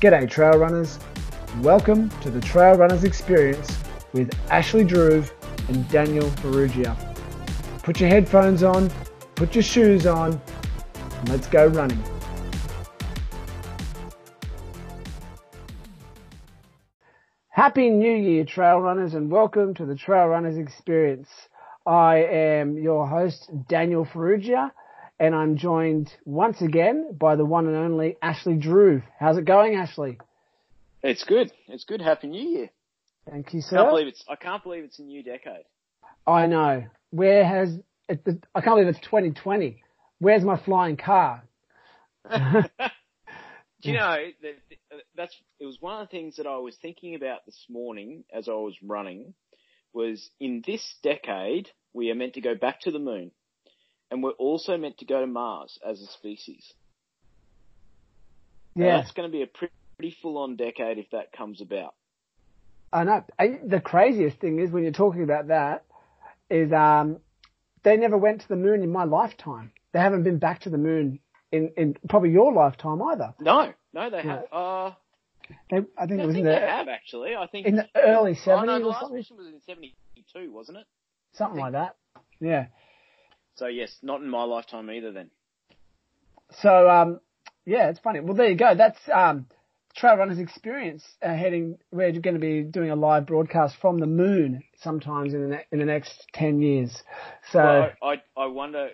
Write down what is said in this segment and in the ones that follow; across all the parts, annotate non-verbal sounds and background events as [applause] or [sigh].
G'day, trail runners. Welcome to the Trail Runners Experience with Ashley Drew and Daniel Ferrugia. Put your headphones on, put your shoes on, and let's go running. Happy New Year, trail runners, and welcome to the Trail Runners Experience. I am your host, Daniel Ferrugia, and I'm joined once again by the one and only Ashley Drew. How's it going, Ashley? It's good. It's good. Happy New Year. Thank you, I sir. can't believe it's. I can't believe it's a new decade. I know. Where has I can't believe it's 2020. Where's my flying car? Do [laughs] [laughs] you know that that's? It was one of the things that I was thinking about this morning as I was running. Was in this decade we are meant to go back to the moon, and we're also meant to go to Mars as a species. Now, Yeah, that's going to be a pretty, full-on decade if that comes about. I know. I, the craziest thing is when you're talking about that is um, they never went to the moon in my lifetime. They haven't been back to the moon in, in probably your lifetime either. No, no, they No. have. Uh, They, I think I it was think in they have actually. I think in the early Oh no, 70s the last something, mission was in '72, wasn't it? something like that. Yeah. So yes, not in my lifetime either. Then. So um, yeah, it's funny. Well, there you go. That's um, Trail Runners Experience uh, heading. We're going to be doing a live broadcast from the moon sometimes in the ne- in the next ten years. So Well, I, I wonder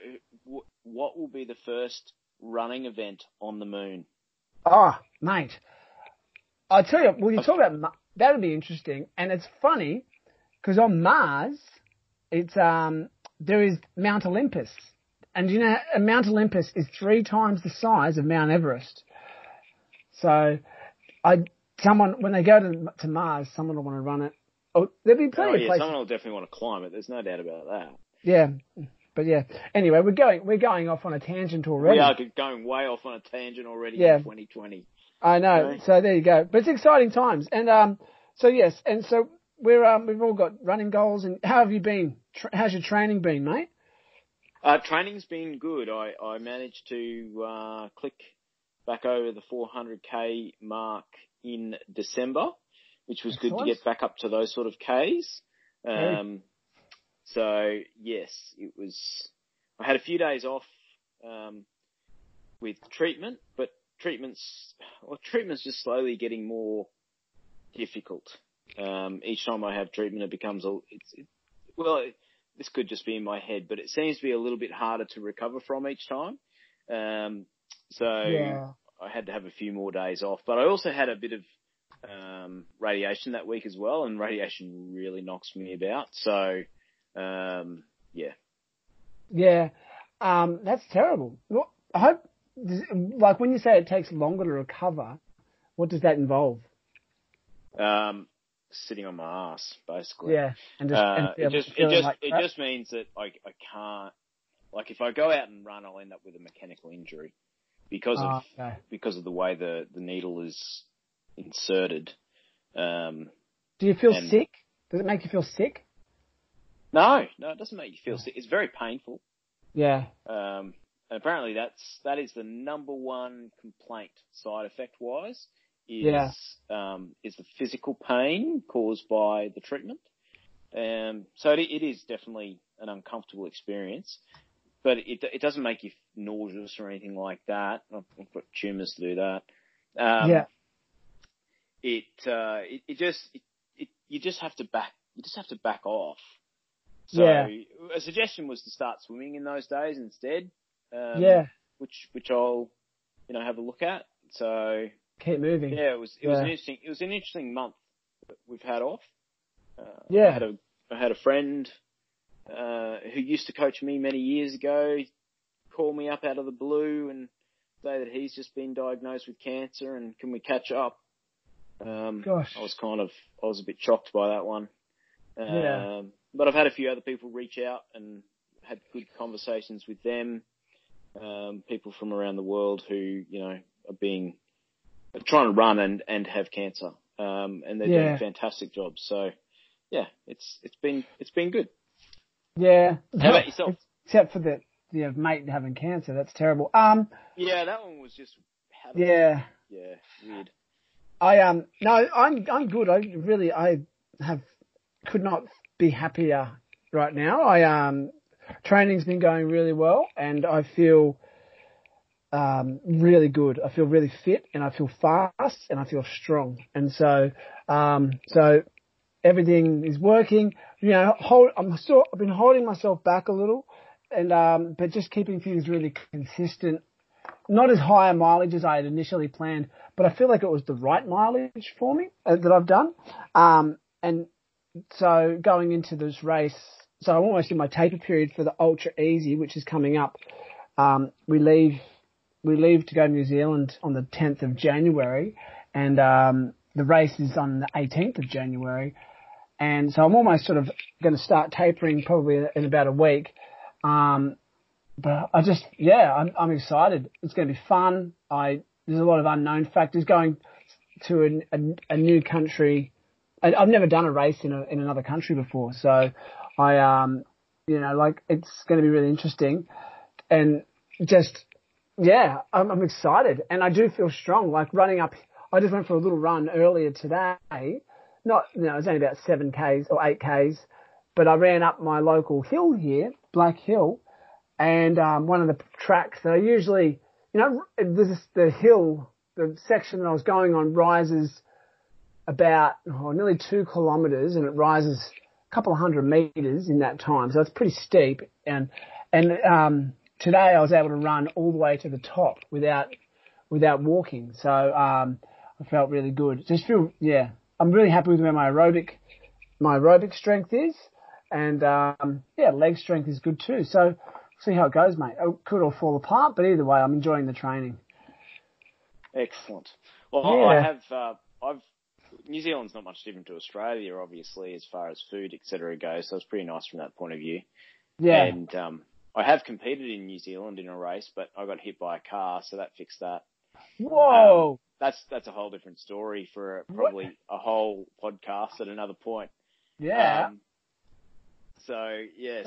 wh- what will be the first running event on the moon. Ah, mate. I tell you, well, you talk about that would be interesting, and it's funny because on Mars, it's um there is Mount Olympus, and you know Mount Olympus is three times the size of Mount Everest. So, I someone when they go to to Mars, someone will want to run it. Oh, there'll be plenty Oh of places. someone will definitely want to climb it. There's no doubt about that. Yeah, but yeah. Anyway, we're going we're going off on a tangent already. We are going way off on a tangent already Yeah. in 2020. I know. Right. So there you go. But it's exciting times. And um, so yes, and so we're um, we've all got running goals. And how have you been? How's your training been, mate? Uh, training's been good. I, I managed to uh, click back over the 400k mark in December, which was good to get back up to those sort of Ks. Um, so yes, it was. I had a few days off um, with treatment, but treatments well, treatment's just slowly getting more difficult. Um, each time I have treatment, it becomes a it's it, well. It, this could just be in my head, but it seems to be a little bit harder to recover from each time. Um, so Yeah. I had to have a few more days off, but I also had a bit of um, radiation that week as well, and radiation really knocks me about. So um, yeah, Yeah. Um, that's terrible. Well, I hope, like when you say it takes longer to recover, what does that involve? um, sitting on my ass basically. Yeah, and just, Uh, and it just it just like it crap? just means that I I can't like if I go out and run, I'll end up with a mechanical injury because Ah, of okay. because of the way the the needle is inserted. Um, Do you feel and- sick? Does it make you feel sick? no, no, it doesn't make you feel sick. It's very painful. Yeah. Um, and apparently that's that is the number one complaint side effect wise is Yeah. um, is the physical pain caused by the treatment. Um, so it, it is definitely an uncomfortable experience, but it it doesn't make you nauseous or anything like that. I've, got tumours to do that. Um, yeah. It, uh, it it just it, it you just have to back you just have to back off. So Yeah. a suggestion was to start swimming in those days instead. Um, yeah. Which which I'll you know have a look at. So Keep moving. yeah, it was it was an interesting it was an interesting month that we've had off. Uh, Yeah. I had a I had a friend uh, who used to coach me many years ago call me up out of the blue and say that he's just been diagnosed with cancer and can we catch up? Um, Gosh. I was kind of I was a bit shocked by that one. Um, Yeah. But I've had a few other people reach out and had good conversations with them. Um, people from around the world who you know are being trying to run and and have cancer, um, and they're Yeah. doing fantastic jobs. So yeah, it's it's been it's been good. Yeah. How about yourself? Except for the, the mate having cancer. That's terrible. Um, Yeah, that one was just yeah. yeah weird. I um no, I'm I'm good. I really I have could not be happier right now. I um training's been going really well, and I feel um really good. I feel really fit, and I feel fast, and I feel strong, and so um so everything is working. You know, hold, I'm still I've been holding myself back a little, and um but just keeping things really consistent not as high a mileage as I had initially planned, but I feel like it was the right mileage for me uh, that I've done. Um, and so going into this race, so I'm almost in my taper period for the ultra easy, which is coming up. Um, we leave, we leave to go to New Zealand on the 10th of January and, um, the race is on the 18th of January. And so I'm almost sort of going to start tapering probably in about a week. Um, but I just, yeah, I'm, I'm excited. It's going to be fun. I, there's a lot of unknown factors going to an, a, a new country. I, I've never done a race in a, in another country before. So I, um, you know, like it's going to be really interesting and just, yeah, I'm, I'm excited and I do feel strong. Like running up, I just went for a little run earlier today. Not, you know, it was only about seven Ks or eight Ks, but I ran up my local hill here, Black Hill, and um, one of the tracks that I usually, you know, this the hill, the section that I was going on rises about oh, nearly two kilometres, and it rises a couple of hundred metres in that time, so it's pretty steep. And and um, today I was able to run all the way to the top without without walking, so um, I felt really good. Just feel, yeah, I'm really happy with where my aerobic my aerobic strength is, and um, yeah, leg strength is good too. So see how it goes, mate. It could all fall apart, but either way, I'm enjoying the training. Excellent. Well, yeah. I have, uh, I've, New Zealand's not much different to Australia, obviously, as far as food, etc. goes. So it's pretty nice from that point of view. Yeah. And, um, I have competed in New Zealand in a race, but I got hit by a car, so that fixed that. Whoa. Um, that's, that's a whole different story for probably what? a whole podcast at another point. Yeah. Um, so yes,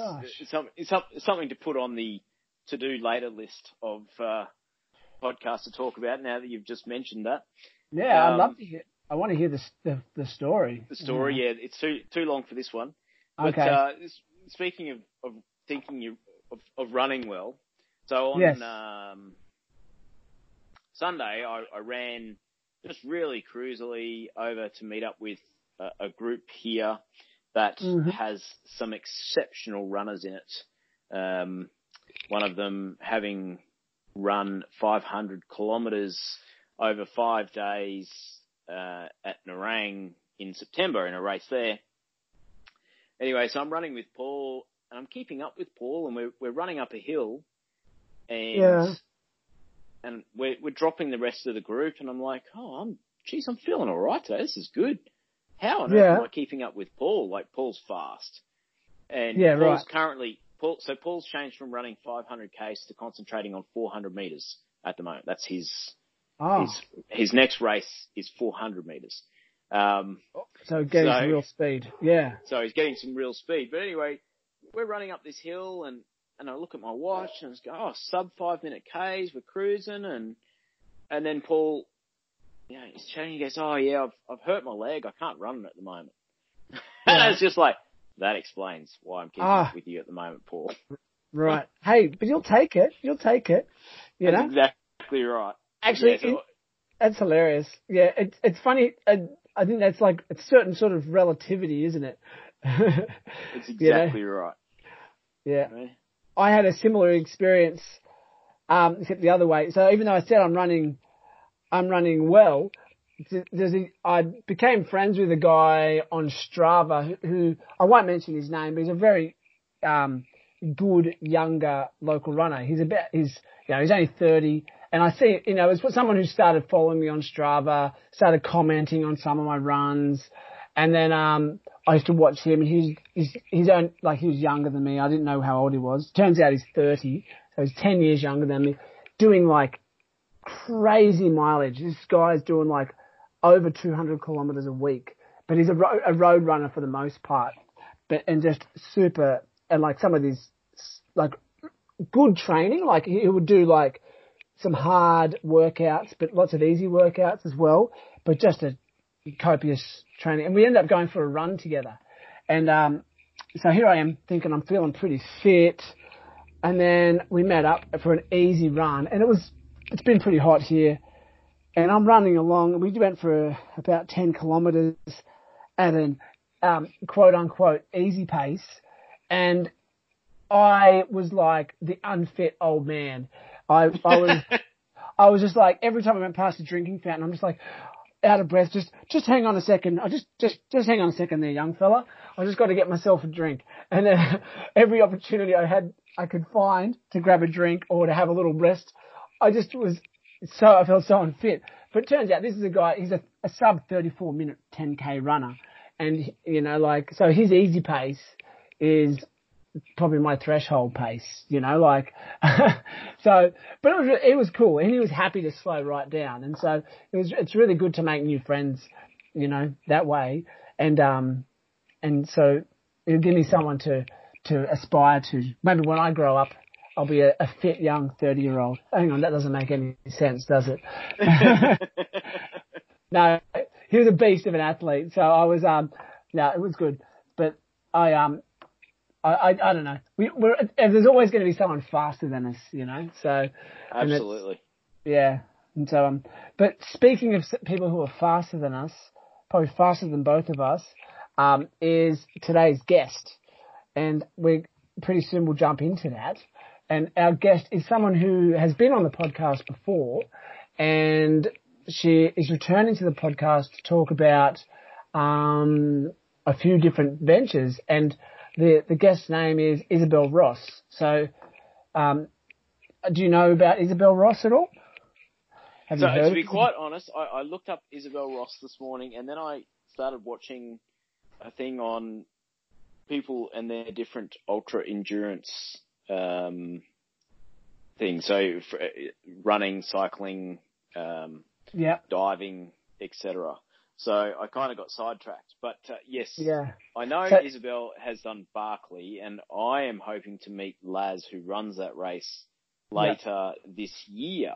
something to put on the to-do later list of uh, podcasts to talk about. Now that you've just mentioned that. Yeah, um, I'd love to hear. I want to hear the the, the story. The story, yeah. yeah. It's too too long for this one. But, okay. Uh, speaking of, of thinking you, of, of running well, so on yes. um, Sunday I, I ran just really cruisily over to meet up with a, a group here that mm-hmm. has some exceptional runners in it. Um, one of them having run 500 kilometres over five days uh, at Nerang in September in a race there. Anyway, so I'm running with Paul, and I'm keeping up with Paul, and we're we're running up a hill, and yeah. and we're we're dropping the rest of the group, and I'm like, oh, I'm geez, I'm feeling all right today. This is good how on yeah. earth am I keeping up with Paul? Like Paul's fast, and yeah, Paul's right. currently Paul. So Paul's changed from running 500 k's to concentrating on 400 meters at the moment. That's his. Oh. His, his next race is 400 meters. Um, so getting so, some real speed. Yeah. So he's getting some real speed. But anyway, we're running up this hill and, and I look at my watch and I go, oh, sub five minute Ks, we're cruising and, and then Paul you know, he's chatting. He goes, "Oh yeah, I've I've hurt my leg. I can't run at the moment." [laughs] and it's just like that explains why I'm keeping ah, with you at the moment, Paul. Right. hey, but you'll take it. You'll take it. You that's know exactly right. Actually, yeah, so, it, that's hilarious. Yeah, it's it's funny. I, I think that's like a certain sort of relativity, isn't it? [laughs] it's exactly you know? right. Yeah. I had a similar experience, um, except the other way. So even though I said I'm running I'm running well. There's a, I became friends with a guy on Strava who, who I won't mention his name, but he's a very um, good younger local runner. He's about he's you know he's only 30, and I see you know as someone who started following me on Strava, started commenting on some of my runs, and then um, I used to watch him. He's he's he's own, like he was younger than me. I didn't know how old he was. Turns out he's 30, so he's 10 years younger than me, doing like crazy mileage. This guy's doing like over 200 kilometers a week, but he's a, ro- a road runner for the most part, but and just super and like some of these like good training. Like he would do like some hard workouts, but lots of easy workouts as well. But just a copious training, and we ended up going for a run together. And um, so here I am thinking I'm feeling pretty fit, and then we met up for an easy run, and it was it's been pretty hot here, and I'm running along. We went for about ten kilometres at an um, quote unquote easy pace, and I was like the unfit old man. I I was [laughs] I was just like every time I went past a drinking fountain, I'm just like out of breath. Just just hang on a second. I just just just hang on a second there, young fella. I just got to get myself a drink. And then uh, [laughs] every opportunity I had, I could find to grab a drink or to have a little rest, I just was so I felt so unfit. But it turns out this is a guy. He's a, a sub 34 minute 10k runner, and you know like so his easy pace is probably my threshold pace, you know, like, [laughs] so, but it was, it was cool and he was happy to slow right down. And so it was, it's really good to make new friends, you know, that way. And, um, and so it'll give me someone to, to aspire to. Maybe when I grow up, I'll be a, a fit young 30 year old. Hang on, that doesn't make any sense, does it? [laughs] [laughs] no, he was a beast of an athlete. So I was, um, no, it was good. But I, um, I, I, I don't know. We, we're, there's always going to be someone faster than us, you know. So absolutely, yeah. And so, um, but speaking of people who are faster than us, probably faster than both of us, um, is today's guest, and we pretty soon we'll jump into that. And our guest is someone who has been on the podcast before, and she is returning to the podcast to talk about um, a few different ventures and the the guest's name is Isabel Ross. So, um, do you know about Isabel Ross at all? Have so, to be quite honest, I, I, looked up Isabel Ross this morning, and then I started watching a thing on people and their different ultra endurance um, things. So, uh, running, cycling, um, yeah, diving, etc. So I kind of got sidetracked. But uh, yes, yeah. I know so, Isabel has done Barkley, and I am hoping to meet Laz, who runs that race later yeah. this year,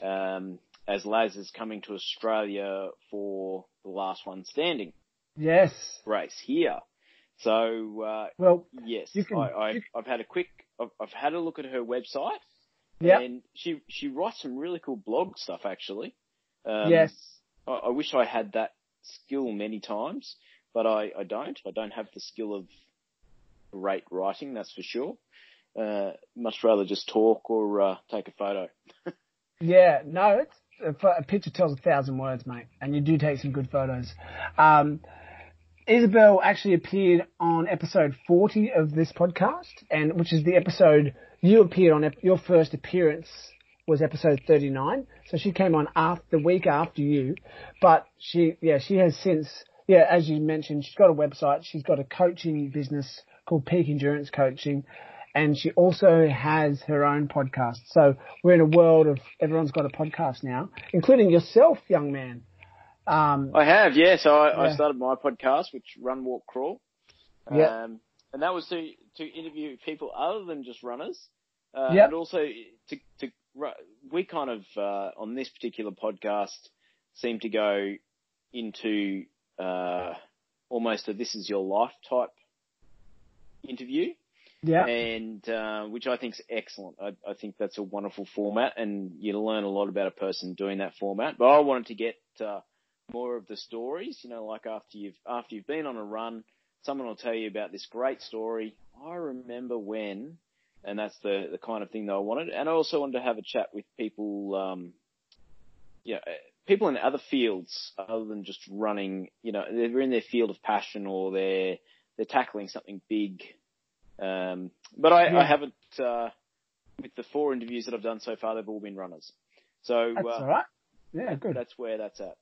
um, as Laz is coming to Australia for the last one standing. Yes. Race here. So, uh, well, yes, can, I, have had a quick, I've, I've, had a look at her website. Yeah. And she, she writes some really cool blog stuff actually. Um, yes. I, I wish I had that skill many times, but I, I don't. I don't have the skill of great writing, that's for sure. Uh, much rather just talk or uh, take a photo. [laughs] yeah, no, a picture tells a thousand words, mate, and you do take some good photos. Um, Isabel actually appeared on episode 40 of this podcast, and which is the episode you appeared on your first appearance was episode 39. So she came on after, the week after you, but she, yeah, she has since, yeah, as you mentioned, she's got a website. She's got a coaching business called Peak Endurance Coaching. And she also has her own podcast. So we're in a world of everyone's got a podcast now, including yourself, young man. Um, I have, yeah. So I, yeah. I started my podcast, which Run, Walk, Crawl. Yeah. Um, and that was to, to interview people other than just runners. Uh, yep. and also to, to we kind of uh, on this particular podcast seem to go into uh, almost a "this is your life" type interview. Yeah. And uh, which I think is excellent. I, I, think that's a wonderful format, and you learn a lot about a person doing that format. But I wanted to get uh, more of the stories. You know, like after you've after you've been on a run, someone will tell you about this great story. I remember when and that's the the kind of thing that I wanted. And I also wanted to have a chat with people, um, yeah, people in other fields other than just running. You know, they're in their field of passion or they're they're tackling something big. Um, but I, yeah. I haven't. Uh, with the four interviews that I've done so far, they've all been runners. So that's uh, all right. Yeah, good. That's where that's at.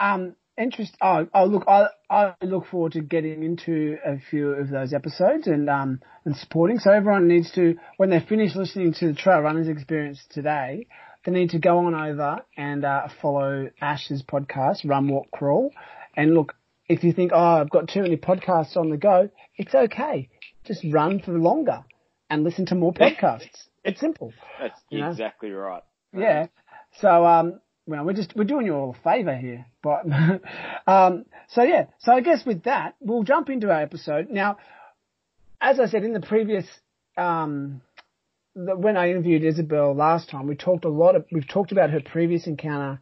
Um, interest. Oh, oh, look, I I look forward to getting into a few of those episodes and um and supporting. So everyone needs to, when they finish listening to the Trail Runners Experience today, they need to go on over and uh, follow Ash's podcast, Run Walk Crawl, and look. If you think, oh, I've got too many podcasts on the go, it's okay. Just run for longer and listen to more [laughs] podcasts. It's simple. That's You know? exactly right. Yeah. So, um, well, we're just, we're doing you all a favour here, but, [laughs] um, so yeah, so I guess with that, we'll jump into our episode. Now, as I said in the previous, um, the, when I interviewed Isabel last time, we talked a lot of, we've talked about her previous encounter,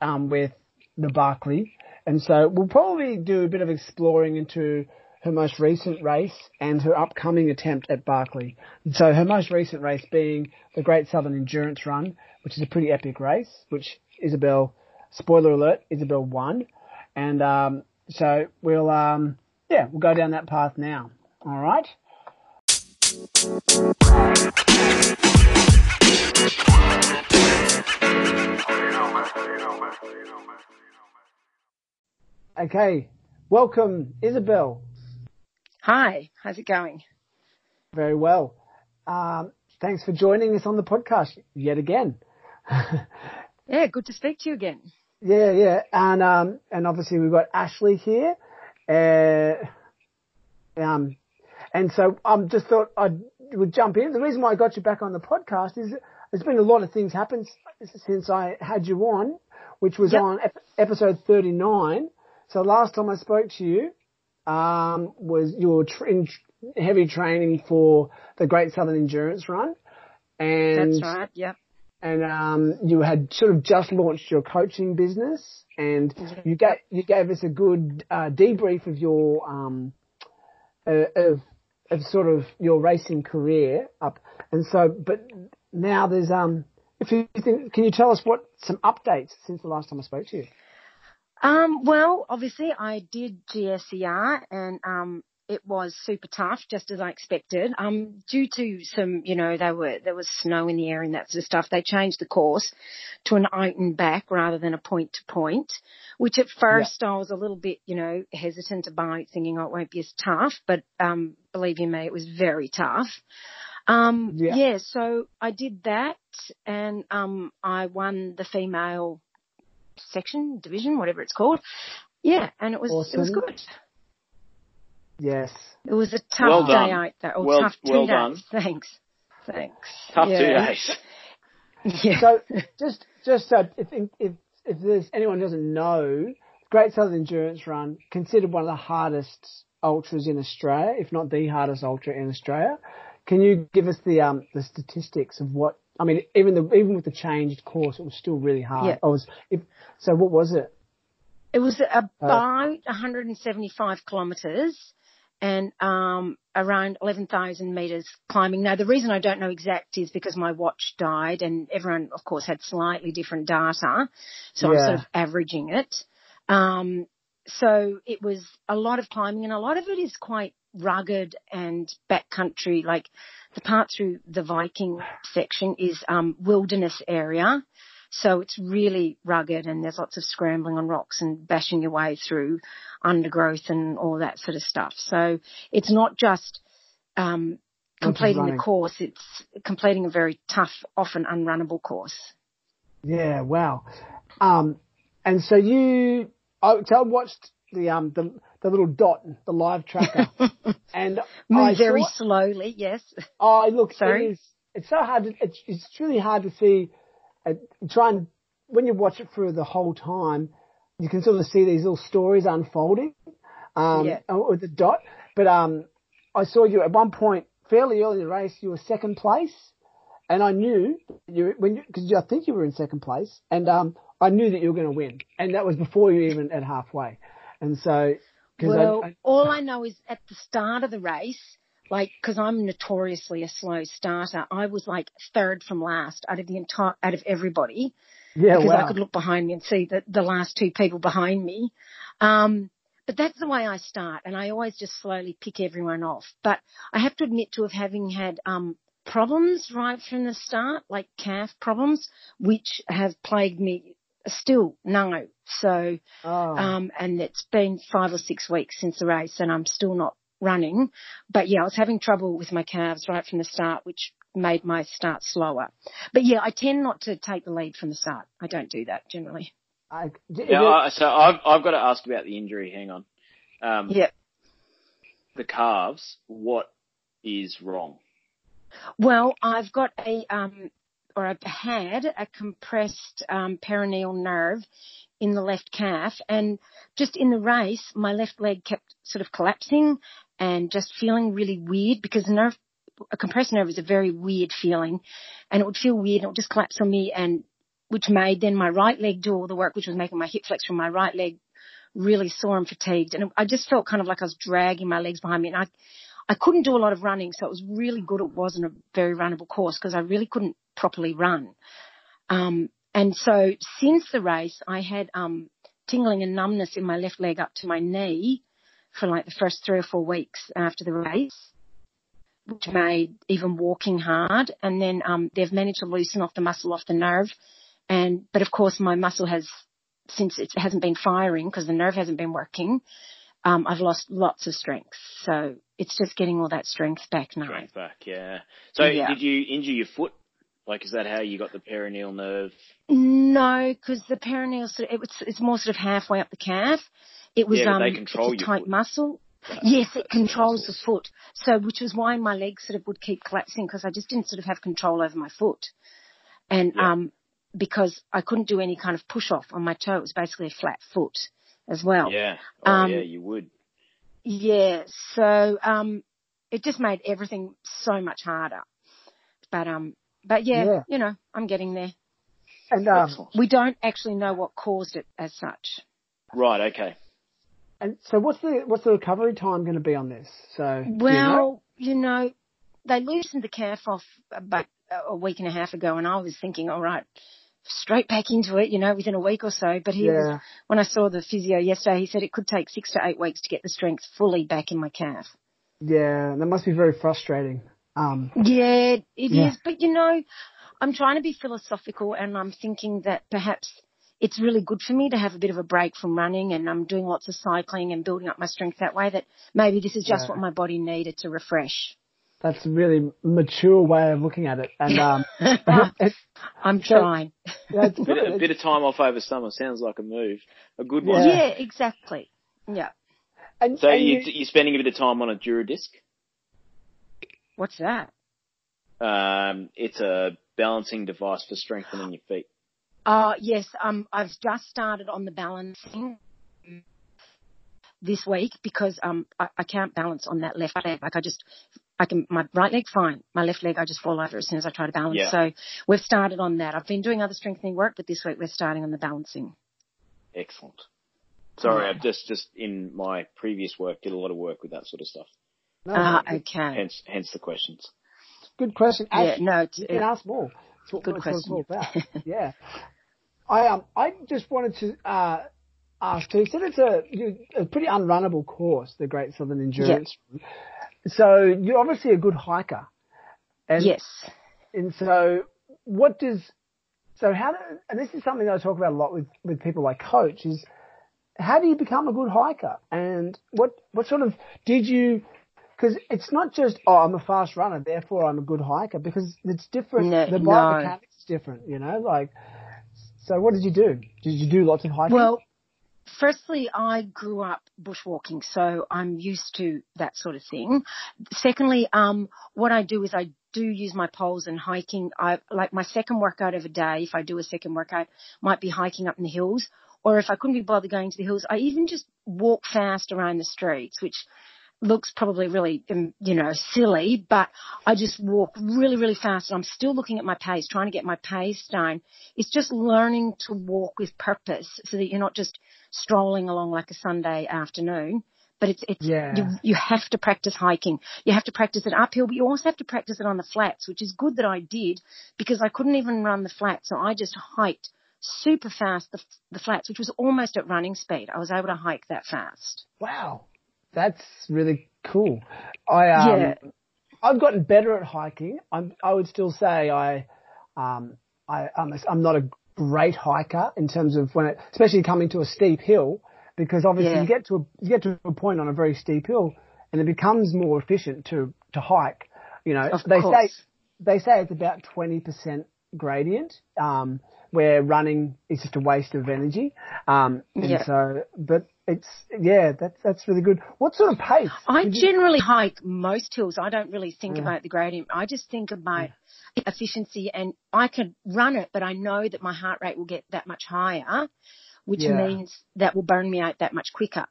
um, with the Barkley. And so we'll probably do a bit of exploring into her most recent race and her upcoming attempt at Barkley. So her most recent race being the Great Southern Endurance Run, which is a pretty epic race, which Isabel, spoiler alert, Isabel won. And, um, so we'll, um, yeah, we'll go down that path now. All right. Okay. Welcome, Isabel. Hi, how's it going? Very well. Um, thanks for joining us on the podcast yet again. [laughs] Yeah, good to speak to you again. yeah, yeah, and um, and obviously we've got Ashley here. Uh, um, and so I um, just thought I would jump in. The reason why I got you back on the podcast is there's been a lot of things happen since I had you on, which was Yep. on ep- episode 39. So last time I spoke to you, um, was you were tr- in heavy training for the Great Southern Endurance Run. And That's right. Yep. And um, you had sort of just launched your coaching business, and you gave you gave us a good uh, debrief of your um, uh, of of sort of your racing career up, and so but now there's um if you think can you tell us what some updates since the last time I spoke to you? Um, well, obviously I did GSER and um, it was super tough, just as I expected. Um, due to some, you know, they were there was snow in the air and that sort of stuff. They changed the course to an out and back rather than a point to point, which at first I was a little bit, you know, hesitant about, thinking oh, it won't be as tough. But um, believe you me, it was very tough. Um, Yeah. yeah. so I did that and um, I won the female section, division, whatever it's called. Yeah, and it was it was Awesome. good. Yes. It was a tough Well day out there. Or Well- tough two well days. done. Thanks. Thanks. Tough yeah. two days. [laughs] Yeah. So just just so if if if there's anyone who doesn't know, Great Southern Endurance Run considered one of the hardest ultras in Australia, if not the hardest ultra in Australia. Can you give us the um the statistics of what? I mean, even the even with the changed course, it was still really hard. Yeah. I was if so. What was it? It was about 175 kilometres and um, around 11,000 metres climbing. Now, the reason I don't know exact is because my watch died and everyone, of course, had slightly different data. So I'm sort of averaging it. Um, so it was a lot of climbing and a lot of it is quite rugged and backcountry. Like the part through the Viking section is um, wilderness area. So it's really rugged and there's lots of scrambling on rocks and bashing your way through undergrowth and all that sort of stuff. So it's not just um, completing the course, it's completing a very tough, often unrunnable course. Yeah. Wow. Um, and so you, I, so I watched the um the the little dot, the live tracker, [laughs] and I Move very saw- slowly, yes. Oh, look, Sorry? it is. It's so hard. To, it's it's really hard to see. Uh, try and when you watch it through the whole time, you can sort of see these little stories unfolding. Um, Yeah. with the dot. But um, I saw you at one point fairly early in the race. You were second place, and I knew you when because I think you were in second place, and um, I knew that you were going to win, and that was before you even at halfway. And so, Well, I, I, all I know is at the start of the race, like, cause I'm notoriously a slow starter, I was like third from last out of the entire, out of everybody. yeah, because wow. I could look behind me and see the, the last two people behind me. Um, but that's the way I start, and I always just slowly pick everyone off. But I have to admit to have having had um, problems right from the start, like calf problems, which have plagued me still now. So, oh. um, and it's been five or six weeks since the race, and I'm still not running. But yeah, I was having trouble with my calves right from the start, which made my start slower. But yeah, I tend not to take the lead from the start. I don't do that generally. I, Yeah, I, so I've I've got to ask about the injury. Hang on. Um, Yeah. The calves. What is wrong? Well, I've got a, um, or I've had a compressed um, peroneal nerve in the left calf and just in the race, my left leg kept sort of collapsing and just feeling really weird because nerve, a compressed nerve is a very weird feeling and it would feel weird and it would just collapse on me and which made then my right leg do all the work, which was making my hip flex from my right leg really sore and fatigued. And I just felt kind of like I was dragging my legs behind me and I, I couldn't do a lot of running, so it was really good. It wasn't a very runnable course because I really couldn't properly run. Um, and so since the race, I had um, tingling and numbness in my left leg up to my knee for like the first three or four weeks after the race, which made even walking hard. And then um, they've managed to loosen off the muscle off the nerve. And but of course, my muscle has since it hasn't been firing because the nerve hasn't been working. Um, I've lost lots of strength. So it's just getting all that strength back now. Strength back, yeah. So yeah. did you injure your foot? Like, is that how you got the peroneal nerve? No, because the peroneal, it was, it's more sort of halfway up the calf. It was, yeah, um, they control it's a tight foot. muscle. That's- yes, it controls muscle. the foot. So, which was why my legs sort of would keep collapsing because I just didn't sort of have control over my foot. And, Yeah. um, because I couldn't do any kind of push off on my toe. It was basically a flat foot as well. Yeah. Oh, Um, yeah, you would. Yeah, so um, it just made everything so much harder. But um, but yeah, Yeah. you know, I'm getting there. And um, We don't actually know what caused it as such. Right, okay. And so what's the what's the recovery time going to be on this? So do you know? Well, you know, they loosened the calf off about a week and a half ago, and I was thinking, all right, straight back into it, you know, within a week or so. But he was, yeah, when I saw the physio yesterday, he said it could take six to eight weeks to get the strength fully back in my calf. yeah, that must be very frustrating. Um, Yeah, it is. Yeah. But you know, I'm trying to be philosophical and I'm thinking that perhaps it's really good for me to have a bit of a break from running and I'm doing lots of cycling and building up my strength that way that maybe this is just Yeah. what my body needed to refresh. that's a really mature way of looking at it, and um, [laughs] [laughs] I'm So- trying. that's A bit, a bit of time off over summer sounds like a move. A good one. Yeah, exactly. Yeah. and, So and you, you- you're spending a bit of time on a Duradisc. What's that? Um, it's a balancing device for strengthening your feet. Uh, yes, um, I've just started on the balancing this week because, um, I, I can't balance on that left leg. Like I just, I can, my right leg fine. My left leg, I just fall over as soon as I try to balance. Yeah. So we've started on that. I've been doing other strengthening work, but this week we're starting on the balancing. Excellent. Sorry, Yeah. I've just, just in my previous work did a lot of work with that sort of stuff. no, Ah, okay. Hence, hence the questions. good question. Yeah, no, it's, you can ask more. That's what, Good that's what it's all question. about. [laughs] yeah. I um I just wanted to uh ask too. You said it's a a pretty unrunnable course, the Great Southern Endurance. So you're obviously a good hiker. And, yes. And so what does so how do, and this is something that I talk about a lot with with people like Coach is how do you become a good hiker and what what sort of did you because it's not just oh I'm a fast runner therefore I'm a good hiker because it's different No, the no. biomechanics is different you know like so what did you do did you do lots of hiking Well, firstly, I grew up bushwalking, so I'm used to that sort of thing. Secondly, um, what I do is I do use my poles and hiking. I like my second workout of a day. If I do a second workout, might be hiking up in the hills, or if I couldn't be bothered going to the hills, I even just walk fast around the streets, which looks probably really, um, you know, silly, but I just walk really, really fast and I'm still looking at my pace, trying to get my pace down. It's just learning to walk with purpose so that you're not just strolling along like a Sunday afternoon. But it's, it's, Yeah. you, you have to practice hiking. You have to practice it uphill, but you also have to practice it on the flats, which is good that I did because I couldn't even run the flats. So I just hiked super fast the, the flats, which was almost at running speed. I was able to hike that fast. wow that's really cool I um Yeah. I've gotten better at hiking I'm I would still say I um I I'm, a, I'm not a great hiker in terms of when it especially coming to a steep hill because obviously Yeah. you get to a you get to a point on a very steep hill and it becomes more efficient to to hike you know Of they course. say they say it's about 20% gradient, um, where running is just a waste of energy. Um, and Yeah. so, but it's, yeah, that's, that's really good. What sort of pace? I Would you- generally hike most hills. I don't really think Yeah. about the gradient. I just think about efficiency and I can run it, but I know that my heart rate will get that much higher, which Yeah. means that will burn me out that much quicker.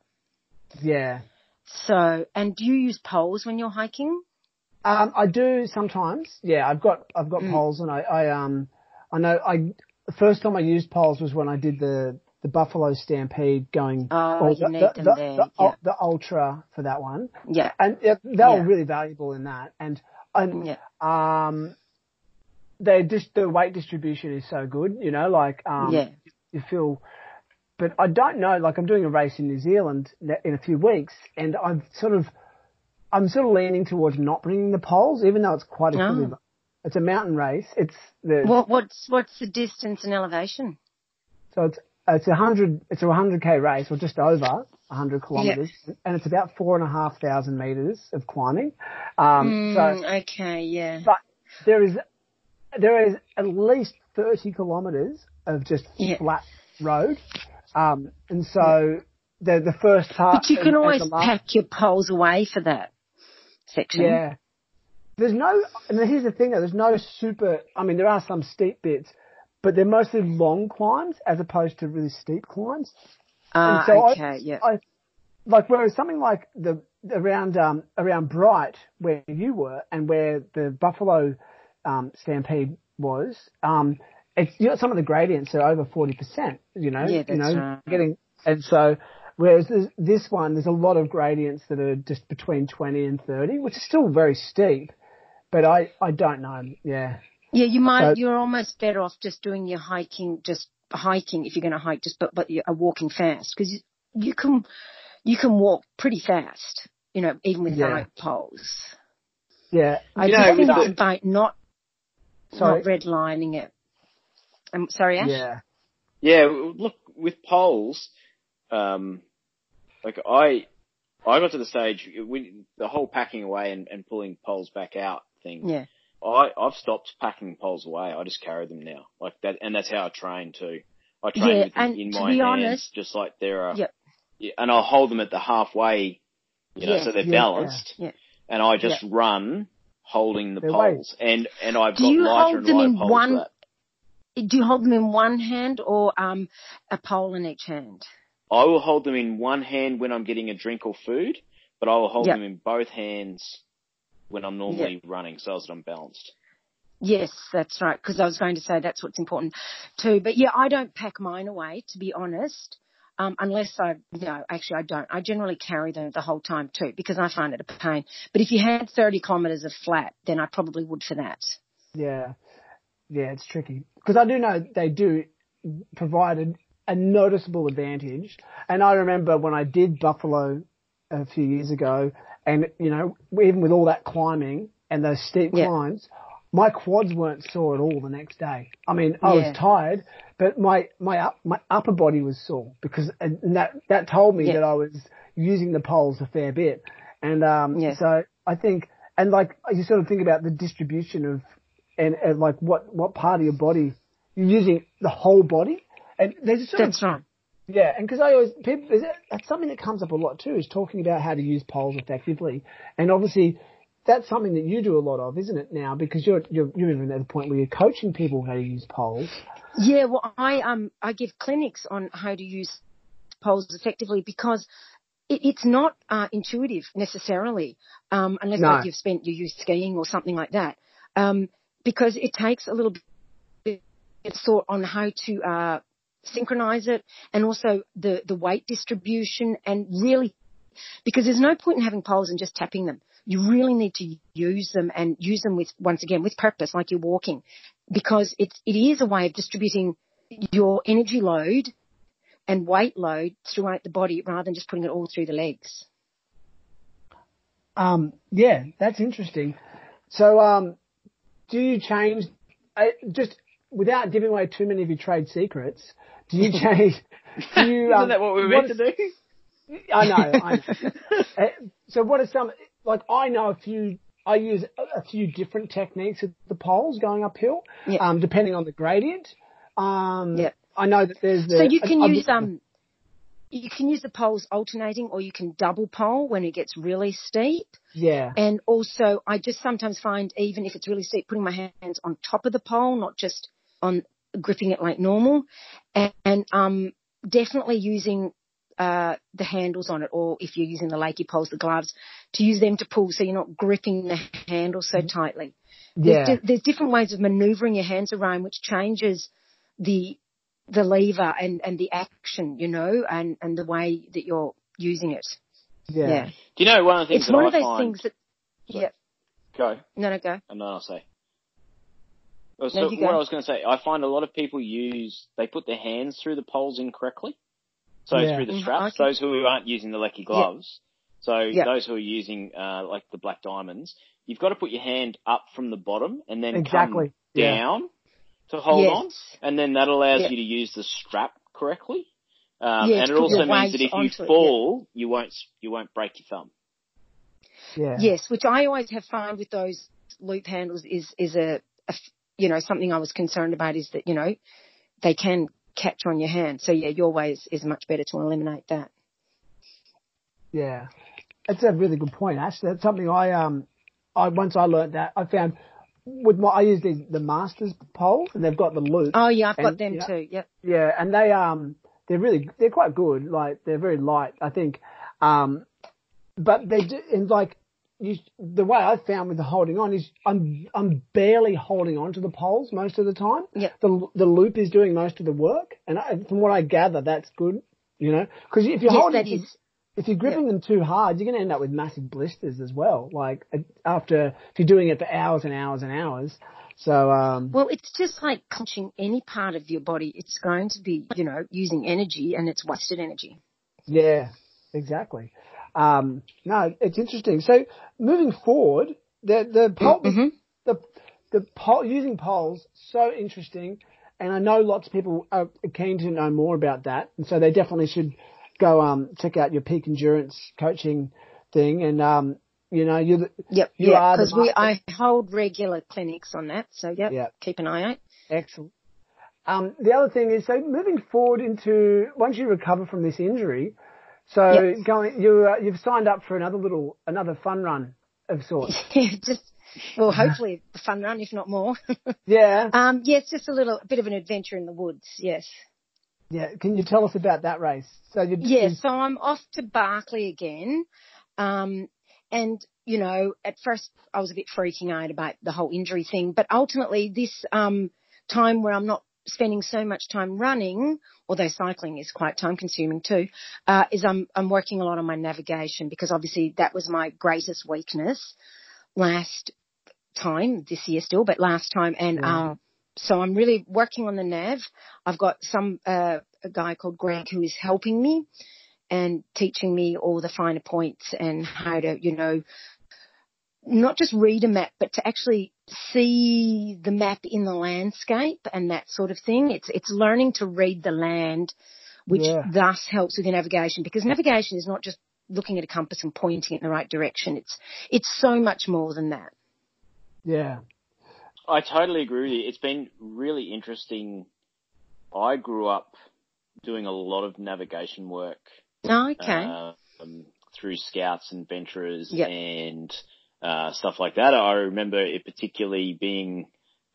yeah. So, and do you use poles when you're hiking? Um, I do sometimes. Yeah, I've got I've got Mm. poles, and I, I um I know I the first time I used poles was when I did the the Buffalo Stampede going. Oh, you the, need the, them the, there, the, yeah. the ultra for that one, Yeah. and they Yeah. were really valuable in that. And and Yeah. um, they just the weight distribution is so good. You know, like um, yeah. you feel. But I don't know. Like I'm doing a race in New Zealand in a few weeks, and I've sort of, I'm sort of leaning towards not bringing the poles, even though it's quite a Oh. It's a mountain race. It's the What, what's, what's the distance and elevation? so it's it's a hundred it's a hundred k race or just over a hundred kilometers, and it's about four and a half thousand meters of climbing. Um, so Mm, okay, yeah. but there is there is at least 30 kilometres of just Yeah. flat road. Um, and so the the first part. But you can and- always last- pack your poles away for that section. Yeah. There's no, and here's the thing though, there's no super, I mean, there are some steep bits, but they're mostly long climbs as opposed to really steep climbs. Ah, And so I- okay, yeah. I, like whereas something like the around um around Bright where you were and where the Buffalo um Stampede was, um it's you know some of the gradients are over forty percent, you know. Yeah, you that's know, right. getting and so whereas this, this one there's a lot of gradients that are just between twenty and thirty, which is still very steep. But I, I don't know. Yeah. Yeah, you might, So- you're almost better off just doing your hiking, just hiking if you're going to hike, just, but, but you're walking fast because you, you can, you can walk pretty fast, you know, even without Yeah. poles. Yeah. I You just know, think with it's about not, Sorry. not redlining it. I'm sorry, Ash? Yeah. Yeah, look with poles, um, like I, I got to the stage when the whole packing away and, and pulling poles back out thing. Yeah. I I've stopped packing poles away. I just carry them now, like that, and that's how I train too. I train Yeah, with them and in my be hands, honest- just like there are. Yep. Yeah, and I'll hold them at the halfway, you know, Yeah. so they're Yeah, balanced. yeah. And I just run holding the They're poles, and and I've Do got you lighter hold and them lighter in poles one- for that. Do you hold them in one hand or, um, a pole in each hand? I will hold them in one hand when I'm getting a drink or food, but I will hold Yep. them in both hands when I'm normally running, so that I'm balanced. Yes, that's right. Because I was going to say that's what's important too. But yeah, I don't pack mine away, to be honest. Um, unless I, no, actually I don't. I generally carry them the whole time too because I find it a pain. But if you had 30 kilometres of flat, then I probably would for that. Yeah. Yeah, it's tricky. Because I do know they do provide a, a noticeable advantage. And I remember when I did Buffalo a few years ago, and, you know, even with all that climbing and those steep Yeah. climbs, my quads weren't sore at all the next day. I mean, I Yeah. was tired, but my, my, up, my upper body was sore because and that, that told me Yeah. that I was using the poles a fair bit. And, um, Yeah. so I think, and like, you sort of think about the distribution of, and, and like what, what part of your body you're using the whole body. And there's a sort That's of, right. Yeah, and because I always, people, is that, that's something that comes up a lot too, is talking about how to use poles effectively. And obviously, that's something that you do a lot of, isn't it now? Because you're, you're, you're even at the point where you're coaching people how to use poles. Yeah, well, I um I give clinics on how to use poles effectively because it, it's not uh, intuitive necessarily, um, unless No. like you've spent your youth skiing or something like that. Um, because it takes a little bit of thought on how to uh, synchronize it and also the the weight distribution and really because there's no point in having poles and just tapping them. You really need to use them and use them with once again with purpose, like you're walking because it's, it is a way of distributing your energy load and weight load throughout the body rather than just putting it all through the legs. Um, yeah, that's interesting. So, um, do you change, uh, just without giving away too many of your trade secrets, do you change, do you, [laughs] Isn't um, that what we were what meant to do? I know, I know. [laughs] Uh, so what are some, like I know a few I use a, a few different techniques at the poles going uphill, Yeah. um, depending on the gradient. Um, Yeah. I know that there's the. So you can I- I- use um, you can use the poles alternating, or you can double pole when it gets really steep. Yeah. And also, I just sometimes find even if it's really steep, putting my hands on top of the pole, not just on gripping it like normal, and, and um, definitely using uh, the handles on it, or if you're using the Leki poles, the gloves, to use them to pull so you're not gripping the handle so tightly. Yeah. There's, di- there's different ways of manoeuvring your hands around, which changes the the lever and, and the action, you know, and, and the way that you're using it. Yeah. Yeah. Do you know one of the things It's that one I of those find? things that, yeah, Go, no, no, go. and then I'll say. Oh, No, So go. what I was going to say, I find a lot of people use they put their hands through the poles incorrectly. So Yeah. through the Mhm, straps, okay. those who aren't using the Leki gloves, so Yeah. those who are using uh, like the black diamonds, you've got to put your hand up from the bottom and then Exactly. come Yeah. down to hold yes. on, and then that allows Yeah. you to use the strap correctly. Um, Yeah, and it also means that if you onto it, yeah. fall, you won't you won't break your thumb. Yeah. Yes, which I always have found with those loop handles is, is a, a f- you know, something I was concerned about is that, you know, they can catch on your hand. So yeah, your way is, is much better to eliminate that. Yeah. That's a really good point, Ash. That's something I, um, I, once I learned that, I found with my, I use the, the Masters pole and they've got the loop. Oh yeah, I've got them yeah. too. Yep. Yeah, and they um they're really they're quite good. Like they're very light, I think. Um, but they do, and like you, the way I found with the holding on is I'm I'm barely holding on to the poles most of the time. Yeah. The the loop is doing most of the work, and I, from what I gather, that's good. You know, because if you're Yes, holding is. if you're gripping them too hard, you're going to end up with massive blisters as well. Like uh, after if you're doing it for hours and hours and hours. So um, Well, it's just like punching any part of your body. It's going to be, you know, using energy and it's wasted energy. Yeah, exactly. Um, no, it's interesting. So moving forward, the the pole, Mhm. the the pole, using poles so interesting, and I know lots of people are keen to know more about that, and so they definitely should go um check out your peak endurance coaching thing, and um you know you Yep. You yeah, are because we. I hold regular clinics on that. So yep, Yeah. keep an eye out. excellent. Um, the other thing is, so moving forward into once you recover from this injury, so going you uh, you've signed up for another little another fun run of sorts. [laughs] just well, hopefully a fun run, if not more. [laughs] Yeah. um, yeah, it's just a little a bit of an adventure in the woods. Yes. Yeah, can you tell us about that race? So you Yeah, so I'm off to Barkley again. Um, and, you know, at first I was a bit freaking out about the whole injury thing, but ultimately this, um, time where I'm not spending so much time running, although cycling is quite time consuming too, uh, is I'm, I'm working a lot on my navigation because obviously that was my greatest weakness last time, this year still, but last time. And, Yeah. um, so I'm really working on the nav. I've got some, uh, a guy called Greg who is helping me and teaching me all the finer points and how to, you know, not just read a map, but to actually see the map in the landscape and that sort of thing. It's, it's learning to read the land, which Yeah. thus helps with your navigation because navigation is not just looking at a compass and pointing it in the right direction. It's, it's so much more than that. yeah, I totally agree with you. It's been really interesting. I grew up doing a lot of navigation work Oh, okay. um, through scouts and venturers Yep. and uh, stuff like that. I remember it particularly being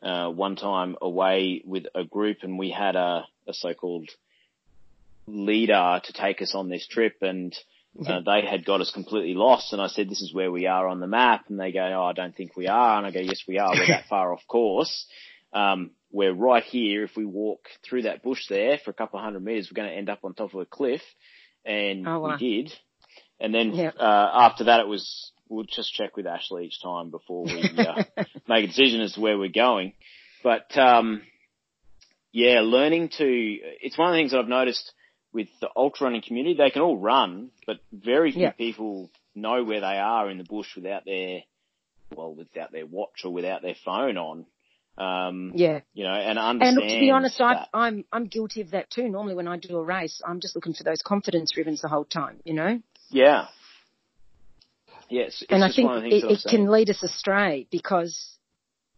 uh, one time away with a group and we had a, a so-called leader to take us on this trip and uh, they had got us completely lost and I said, this is where we are on the map. And they go, oh, I don't think we are. And I go, yes, we are. We're that [laughs] far off course. Um, we're right here. If we walk through that bush there for a couple of hundred meters, we're going to end up on top of a cliff. And Oh, wow. we did. And then, Yep. uh, after that, it was, we'll just check with Ashley each time before we, uh, [laughs] make a decision as to where we're going. But, um, yeah, learning to, it's one of the things that I've noticed with the ultra running community. They can all run, but very few Yeah. people know where they are in the bush without their, well, without their watch or without their phone on. Um, yeah. you know, and And understand. look, to be honest, I, that. I'm I'm guilty of that too. Normally, when I do a race, I'm just looking for those confidence ribbons the whole time. You know. yeah, Yes, and I think it, it can lead us astray because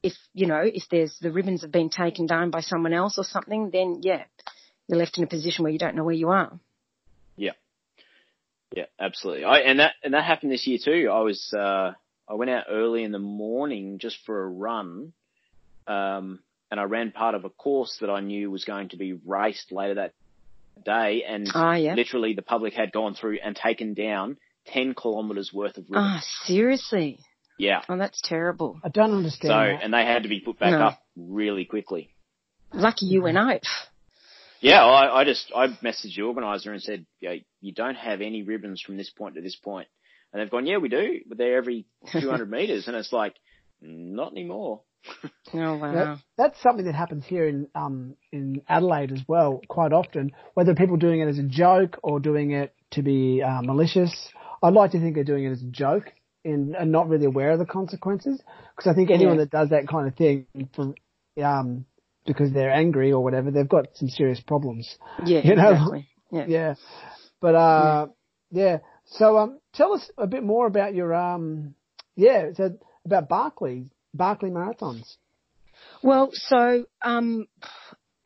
if you know if there's the ribbons have been taken down by someone else or something, then yeah, you're left in a position where you don't know where you are. Yeah, yeah, absolutely. I and that and that happened this year too. I was uh, I went out early in the morning just for a run, um, and I ran part of a course that I knew was going to be raced later that day, and oh, yeah. literally the public had gone through and taken down ten kilometres worth of ribbons. Ah, seriously. Yeah. Oh, that's terrible. I don't understand. So, that. and they had to be put back no. up really quickly. Lucky you went out. Yeah, I, I just I messaged the organizer and said, yeah, you don't have any ribbons from this point to this point. point, and they've gone, yeah, we do, but they're every [laughs] 200 meters, and it's like, not anymore. [laughs] oh wow. That, that's something that happens here in um in Adelaide as well quite often. Whether people doing it as a joke or doing it to be uh, malicious, I'd like to think they're doing it as a joke and, and not really aware of the consequences. Because I think anyone yeah. that does that kind of thing for um because they're angry or whatever, they've got some serious problems. Yeah, [laughs] you know? exactly. Yeah. yeah. But uh yeah. yeah. So um tell us a bit more about your um yeah, so about Barkley, Barclay marathons. Well, so um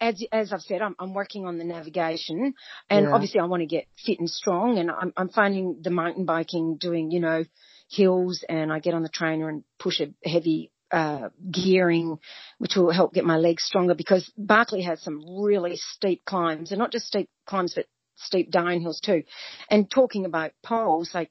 as as I've said, I'm, I'm working on the navigation, and yeah. obviously I want to get fit and strong. And I'm, I'm finding the mountain biking, doing you know hills, and I get on the trainer and push a heavy uh, gearing, which will help get my legs stronger. Because Barkley has some really steep climbs, and not just steep climbs, but steep downhills too. And talking about poles, like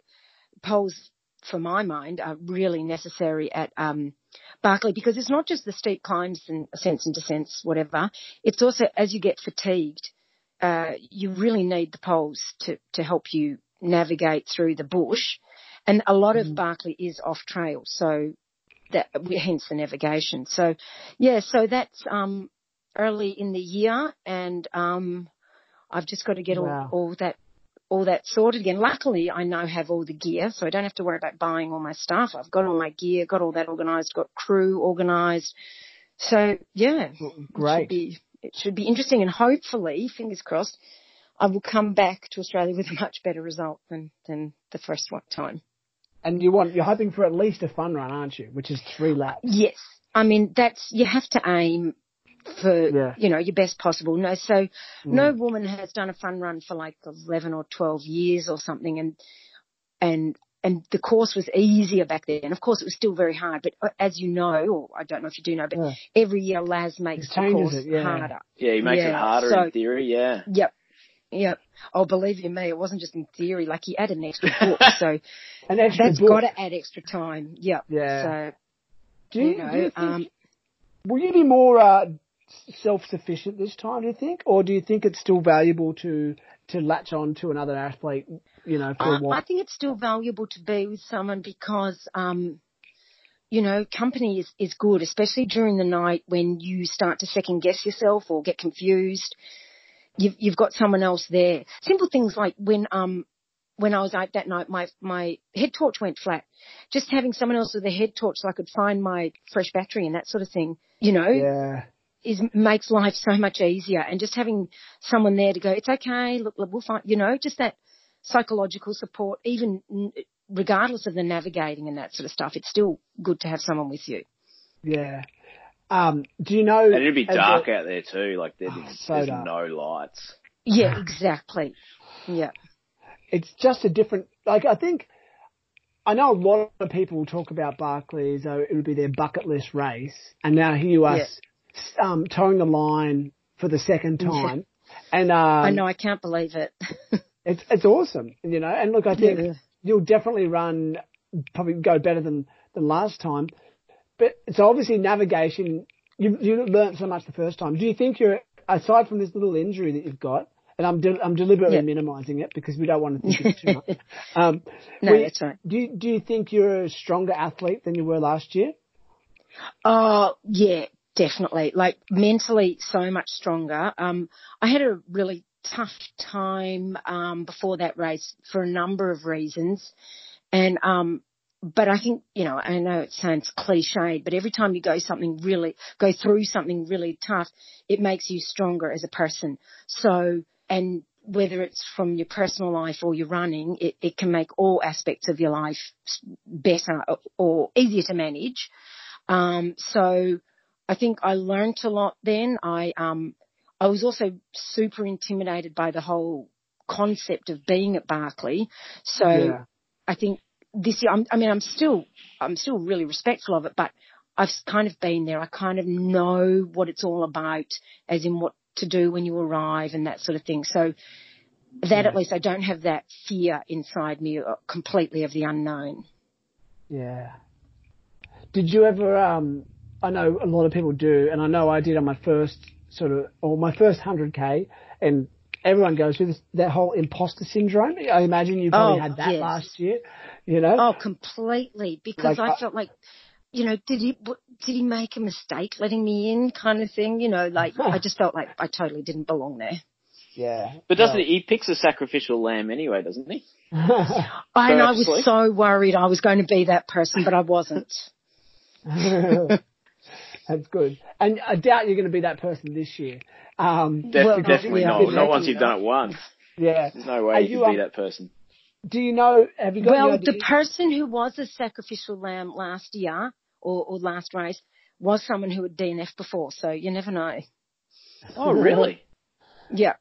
poles for my mind, are really necessary at um, Barkley because it's not just the steep climbs and ascents and descents, whatever. It's also as you get fatigued, uh, you really need the poles to, to help you navigate through the bush. And a lot mm. of Barkley is off trail, so that hence the navigation. So yeah, so that's um, early in the year, and um, I've just got to get wow. all, all that all that sorted again. Luckily, I now have all the gear, so I don't have to worry about buying all my stuff. I've got all my gear, got all that organised, got crew organised. So yeah, great. It should, be, it should be interesting, and hopefully, fingers crossed, I will come back to Australia with a much better result than than the first one time. And you want you're hoping for at least a fun run, aren't you? Which is three laps. Yes, I mean that's you have to aim for yeah. you know your best possible. No, so mm. no woman has done a fun run for like eleven or twelve years or something, and and and the course was easier back then. Of course, it was still very hard, but uh, as you know, or I don't know if you do know, but yeah. every year Laz makes the course it, yeah. harder. Yeah, he makes yeah. it harder so, in theory. Yeah. Yep. Yep. Oh, believe you me, it wasn't just in theory. Like he added an extra book, [laughs] so an extra that's got to add extra time. Yep. Yeah. So, do you, you know, do you think, um, will you be more uh, self-sufficient this time, do you think? Or do you think it's still valuable to, to latch on to another athlete, you know, for uh, a while? I think it's still valuable to be with someone because, um, you know, company is, is good, especially during the night when you start to second guess yourself or get confused. You've, you've got someone else there. Simple things like when, um, when I was out that night, my, my head torch went flat. Just having someone else with a head torch so I could find my fresh battery and that sort of thing, you know, yeah is makes life so much easier. And just having someone there to go, it's okay, look, look we'll find, you know, just that psychological support, even regardless of the navigating and that sort of stuff. It's still good to have someone with you. Yeah. Um, do you know? And it'd be dark out there too. Like there's, oh, so there's no lights. Yeah, exactly. Yeah. It's just a different. Like I think I know a lot of people talk about Barkleys, as though it would be their bucket list race, and now here you are yeah um, toeing the line for the second time. And um, I know I can't believe it. [laughs] it's it's awesome, you know. And look, I think yeah. you'll definitely run, probably go better than than last time. But it's obviously navigation. You you learned so much the first time. Do you think you're aside from this little injury that you've got? And I'm de- I'm deliberately yeah. minimising it because we don't want to think too much. [laughs] Um, no, that's right. Do you, do you think you're a stronger athlete than you were last year? Oh yeah, Definitely. Like mentally so much stronger. Um, I had a really tough time, um, before that race for a number of reasons. And, um, but I think, you know, I know it sounds cliched, but every time you go something really, go through something really tough, it makes you stronger as a person. So, and whether it's from your personal life or your running, it, it can make all aspects of your life better or easier to manage. Um, so I think I learned a lot then. I, um, I was also super intimidated by the whole concept of being at Barkley. So yeah. I think this year, I'm, I mean, I'm still, I'm still really respectful of it, but I've kind of been there. I kind of know what it's all about, as in what to do when you arrive and that sort of thing. So that yeah. at least I don't have that fear inside me uh, completely of the unknown. Yeah. Did you ever, um, I know a lot of people do, and I know I did on my first sort of, or my first 100k, and everyone goes through this, that whole imposter syndrome. I imagine you probably oh, had that yes. last year, you know? Oh, completely. Because like, I felt like, you know, did he, did he make a mistake letting me in kind of thing? You know, like I just felt like I totally didn't belong there. Yeah. But doesn't well. he, he picks a sacrificial lamb anyway, doesn't he? [laughs] I, and I was so worried I was going to be that person, but I wasn't. [laughs] That's good. And I doubt you're going to be that person this year. Um, Def- well, definitely yeah, not. Not once you've done it once. Yeah. There's no way you, you can be that person. Do you know, have you got Well, the person who was a sacrificial lamb last year, or, or last race, was someone who had DNF before, so you never know. Oh, really? [laughs] yeah.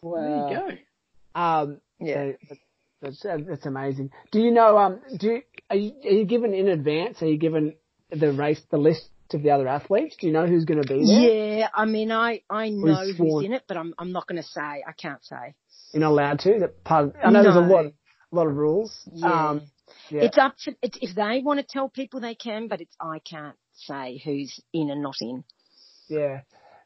Well, there you go. Um, yeah. That's, that's amazing. Do you know, um, do you, are you, are you given in advance? Are you given the race, the list of the other athletes? Do you know who's going to be there? Yeah, I mean, I, I know who's, who's in it, but I'm, I'm not going to say. I can't say. You're not allowed to? That part of, I know no. there's a lot, a lot of rules. Yeah. Um, yeah. It's up to, it's, if they want to tell people they can, but it's, I can't say who's in and not in. Yeah.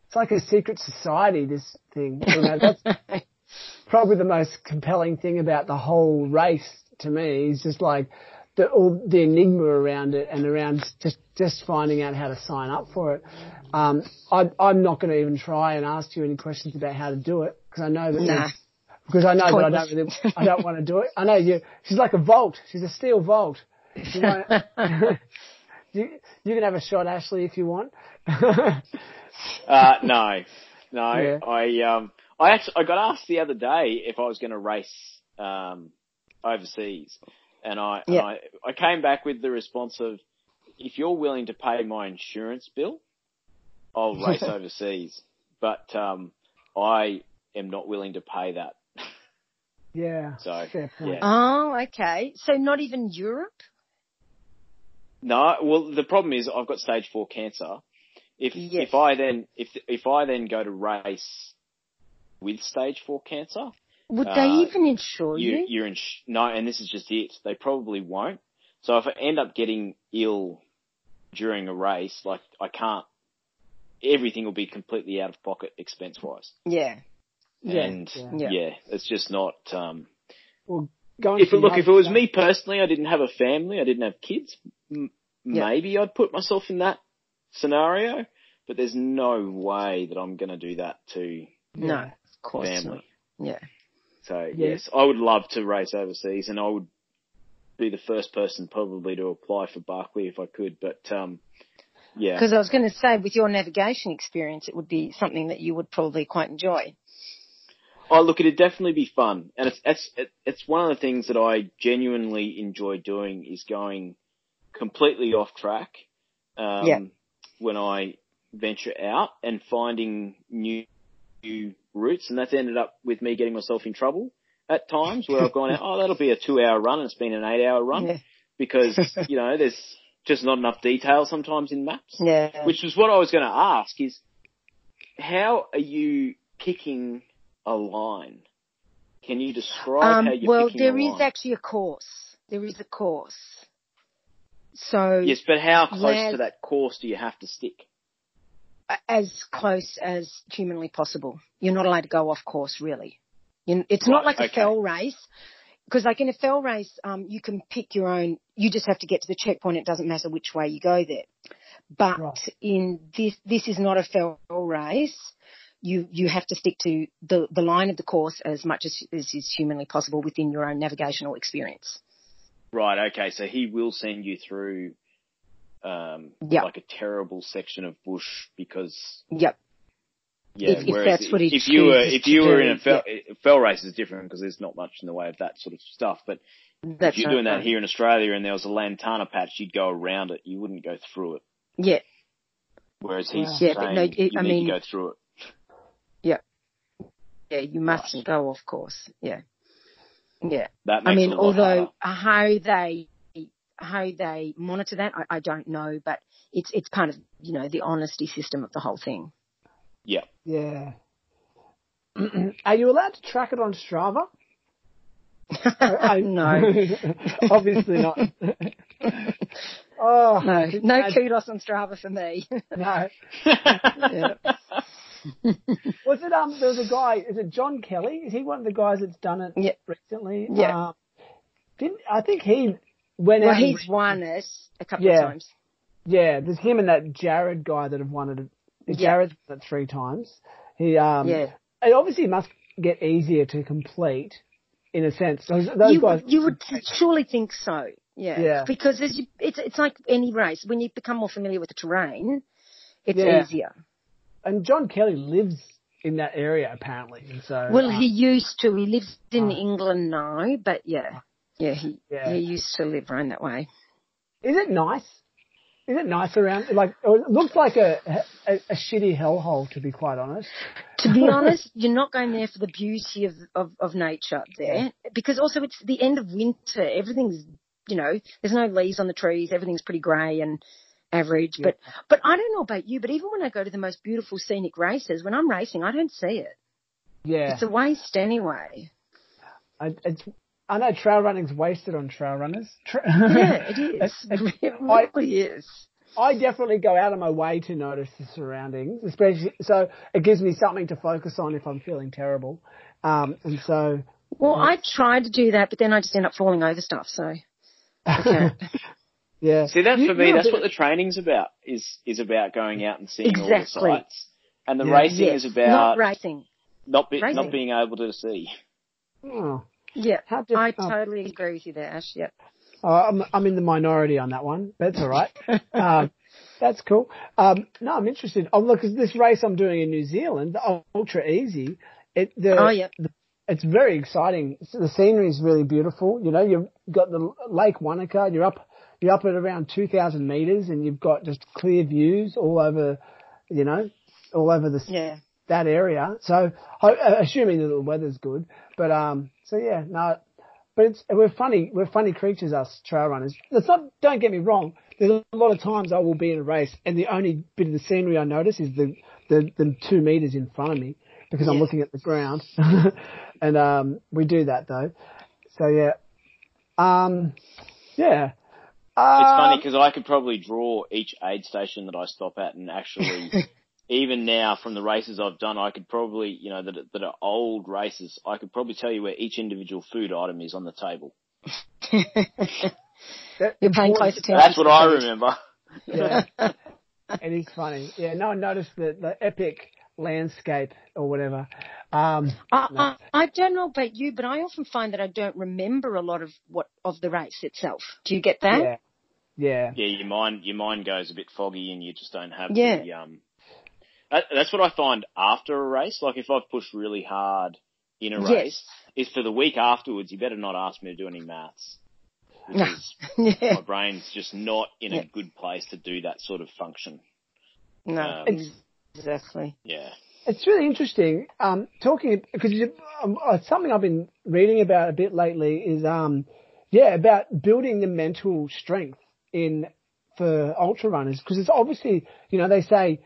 It's like a secret society, this thing. You know, that's [laughs] probably the most compelling thing about the whole race to me is just like, the, all the enigma around it and around just, just finding out how to sign up for it. Um, I, I'm not going to even try and ask you any questions about how to do it because I know that nah. because I know that I don't really, I don't want to do it. I know you. She's like a vault. She's a steel vault. You, know, [laughs] you, you can have a shot, Ashley, if you want. [laughs] uh, no, no. Yeah. I um, I actually I got asked the other day if I was going to race um overseas, and I, yeah. and I, I came back with the response of, if you're willing to pay my insurance bill, I'll [laughs] race overseas. But, um, I am not willing to pay that. Yeah. [laughs] So, yeah. Oh, okay. So not even Europe? No, well, the problem is I've got stage four cancer. If, yes. if I then, if, if I then go to race with stage four cancer, would they uh, even insure you? you? are in no, and this is just it. They probably won't. So if I end up getting ill during a race, like I can't, everything will be completely out of pocket expense wise. Yeah. And yeah. yeah, it's just not. Um, well, if it, look, if it was me personally, I didn't have a family, I didn't have kids. M- yeah. Maybe I'd put myself in that scenario, but there's no way that I'm going to do that to no, of course family. Not. Yeah. So yeah. yes, I would love to race overseas, and I would be the first person probably to apply for Barkley if I could. But um, yeah, because I was going to say, with your navigation experience, it would be something that you would probably quite enjoy. Oh, look, it'd definitely be fun, and it's it's it's one of the things that I genuinely enjoy doing is going completely off track. Um, yeah. When I venture out and finding new new routes, and that's ended up with me getting myself in trouble at times where I've gone, out, oh, that'll be a two hour run, and it's been an eight hour run yeah. because [laughs] you know there's just not enough detail sometimes in maps. Yeah. Which is what I was going to ask is, how are you picking a line? Can you describe um, how you're well, picking a line? Well, there is actually a course. There is a course. So yes, but how close to that course do you have to stick? As close as humanly possible. You're not allowed to go off course, really. You, it's right, not like a okay. fell race. Because like in a fell race, um, you can pick your own, you just have to get to the checkpoint. It doesn't matter which way you go there. But right. in this, this is not a fell race. You, you have to stick to the, the line of the course as much as, as is humanly possible within your own navigational experience. Right. Okay. So he will send you through um, yep. like a terrible section of bush because yep. Yeah, If- if that's what he if you were if you were in a fell, fell race is different because there's not much in the way of that sort of stuff. But That's if you're doing that here in Australia and there was a lantana patch, you'd go around it. You wouldn't go through it. Yeah, Whereas he's Yeah, but saying no, it- you I need mean- to go through it. yeah, Yeah, you mustn't go, of course. Yeah, yeah. That I mean, it a lot although how they how they monitor that, I, I don't know, but it's it's part of you know the honesty system of the whole thing. Yeah. Yeah. [clears throat] Are you allowed to track it on Strava? [laughs] I- no, [laughs] Obviously not. [laughs] oh, no, no I- kudos on Strava for me. no. yeah. Was it um? There was a guy. Is it John Kelly? Is he one of the guys that's done it Yeah. recently? Yeah. Um, didn't I think he went Well, he's won it a couple Yeah. of times. yeah, there's him and that Jared guy that have won it. Yeah. Jared's won it three times. He um. Yeah. It obviously must get easier to complete, in a sense. Those, those you, guys. you would surely think so. Yeah. Yeah. Because as you, it's it's like any race. When you become more familiar with the terrain, it's Yeah. easier. and John Kelly lives in that area apparently, and so. Well, uh, he used to. He lives in Oh. England now, but yeah, yeah, he Yeah. he used to live around that way. Is it nice? Is it nice around? Like oh, it looks like a a, a shitty hellhole, to be quite honest. To be honest, [laughs] you're not going there for the beauty of of, of nature there, because also it's the end of winter. Everything's you know, there's no leaves on the trees. Everything's pretty grey and average. But but I don't know about you, but even when I go to the most beautiful scenic races, when I'm racing, I don't see it. Yeah, It's a waste anyway. I, it's. I know trail running's wasted on trail runners. Tra- [laughs] Yeah, it is. [laughs] It's- it's- It I- really is. I definitely go out of my way to notice the surroundings, especially so it gives me something to focus on if I'm feeling terrible. Um, and so, Well, I try to do that, but then I just end up falling over stuff. So okay. [laughs] yeah. See, that You- for me, you're that's what the training's about. Is is about going out and seeing Exactly. all the sights, and the Yeah. racing yes, is not about racing. not be, racing. not being able to see. Oh, Yeah, I totally agree with you there, Ash. Yep. Oh, I'm I'm in the minority on that one. That's all right. [laughs] um, that's cool. Um, no, I'm interested. Oh, look, this race I'm doing in New Zealand, the ultra easy. It the, Oh, yeah. the- it's very exciting. The scenery is really beautiful. You know, you've got the Lake Wanaka. You're up you're up at around 2,000 meters, and you've got just clear views all over. You know, all over the Yeah. That area. So, uh, assuming that the weather's good, but um, so yeah, no, but it's we're funny, we're funny creatures, us trail runners. It's not. Don't get me wrong. There's a lot of times I will be in a race, and the only bit of the scenery I notice is the the, the two meters in front of me because I'm looking at the ground, [laughs] and um, we do that though. So yeah, um, yeah. It's funny Um, because I could probably draw each aid station that I stop at, and actually, [laughs] even now from the races I've done, I could probably, you know, that are- that are old races, I could probably tell you where each individual food item is on the table. [laughs] that- You're paying close important- attention. That's what I remember. [laughs] Yeah. [laughs] it is funny. Yeah, no one noticed the, the epic landscape or whatever. Um, I, No. I, I don't know about you, but I often find that I don't remember a lot of what of the race itself. Do you get that? yeah. Yeah. Yeah, your mind your mind goes a bit foggy, and you just don't have Yeah. the um. That, that's what I find after a race. Like if I've pushed really hard in a Yes. race, is for the week afterwards. You better not ask me to do any maths. [laughs] No. Yeah. my brain's just not in Yeah. a good place to do that sort of function. No. Um, exactly. Yeah. It's really interesting. Um, talking because um, uh, something I've been reading about a bit lately is um, yeah, about building the mental strength in for ultra runners because it's obviously you know they say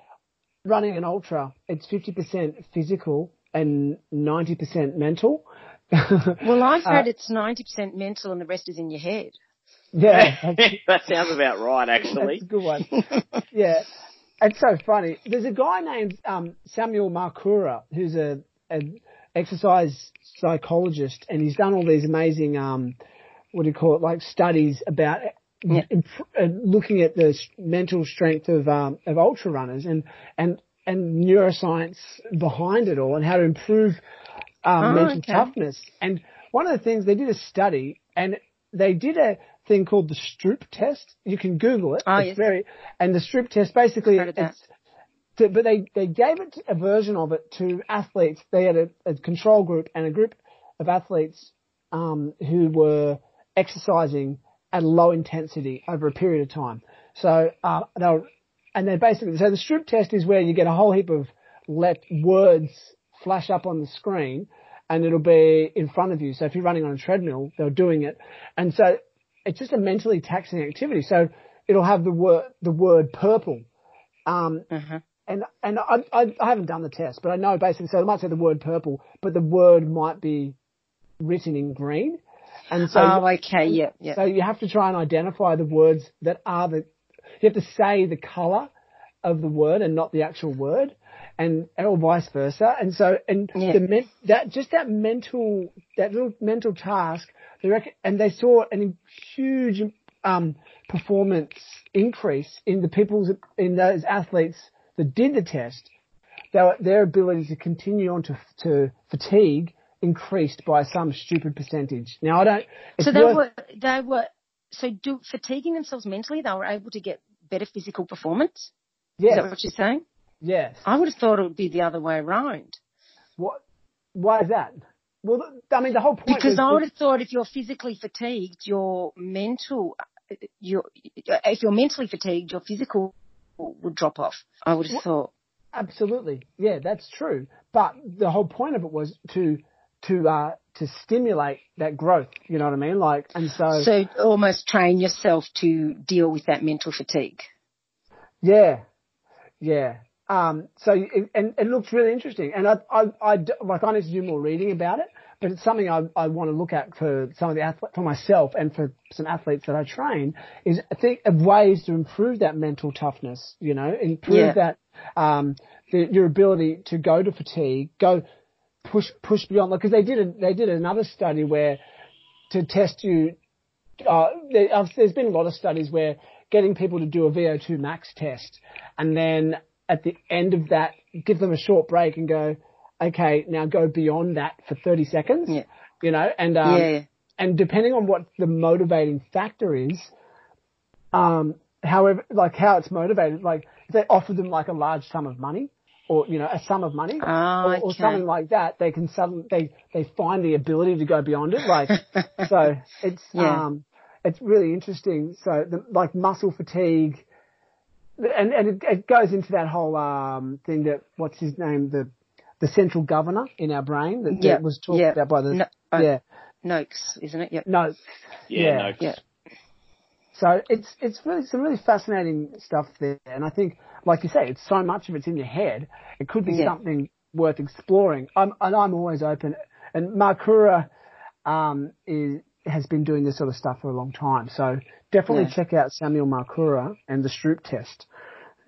running an ultra it's fifty percent physical and ninety percent mental. [laughs] Well, I've Uh, heard it's ninety percent mental and the rest is in your head. yeah, [laughs] that sounds about right, actually. That's a good one. [laughs] yeah. It's so funny. There's a guy named um, Samuel Marcora who's a, an exercise psychologist, and he's done all these amazing, um, what do you call it, like studies about Yeah. imp- uh, looking at the mental strength of um, of ultra runners and and and neuroscience behind it all, and how to improve um, Oh, mental okay. toughness. And one of the things they did a study, and they did a thing called the Stroop test. You can Google it. Oh, it's yes. very and the Stroop test basically Heard of that. it's to, but they, they gave it a version of it to athletes. They had a, a control group and a group of athletes um, who were exercising at a low intensity over a period of time. So uh, they'll and they basically so the Stroop test is where you get a whole heap of let words flash up on the screen, and it'll be in front of you. So if you're running on a treadmill, they're doing it, and so it's just a mentally taxing activity. So it'll have the word the word purple. Um, uh-huh. And and I, I, I haven't done the test, but I know basically. So it might say the word purple, but the word might be written in green. And so, oh, okay, yeah, yeah. So you have to try and identify the words that are the. You have to say the color of the word and not the actual word, and or vice versa. And so, and Yeah. the men, that just that mental that little mental task. They reckon, and they saw an huge um, performance increase in the people's in those athletes that did the test. Their, their ability to continue on to, to fatigue increased by some stupid percentage. Now I don't. So they worth- were, they were, so do fatiguing themselves mentally, they were able to get better physical performance? Is that what you're saying? yes. I would have thought it would be the other way around. What? Why is that? Well, I mean, the whole point Because I would have thought if you're physically fatigued, your mental, your, if you're mentally fatigued, your physical would drop off. I would have thought. absolutely, yeah, that's true. But the whole point of it was to to uh, to stimulate that growth. You know what I mean? Like, and so, So almost train yourself to deal with that mental fatigue. yeah, yeah. Um, so it, and it looks really interesting, and I, I, I like I need to do more reading about it, but it's something I, I want to look at for some of the athletes, for myself and for some athletes that I train, is I think of ways to improve that mental toughness, you know, improve Yeah. that, um, the, your ability to go to fatigue, go push, push beyond, because they did, a, they did another study where to test you, uh, there, uh, there's been a lot of studies where getting people to do a VO2 max test and then at the end of that, give them a short break and go, okay, now go beyond that for 30 seconds. Yeah. You know, and, um, yeah. and depending on what the motivating factor is, um, however, like how it's motivated, like if they offer them like a large sum of money or, you know, a sum of money Ah, or, or okay. something like that, they can suddenly, they, they find the ability to go beyond it. Like, [laughs] so it's, Yeah. um, it's really interesting. So the, like muscle fatigue, and, and it, it goes into that whole, um, thing that, what's his name, the, the central governor in our brain that, that was talked yeah. about by the, No, uh, yeah, Noakes, isn't it? Yep. no, Yeah, Yeah. no. Yeah. So it's it's really some really fascinating stuff there, and I think, like you say, it's so much of it's in your head. It could be Yeah. something worth exploring. I'm and I'm always open. And Marcora um, is has been doing this sort of stuff for a long time, so definitely Yeah. check out Samuel Marcora and the Stroop test.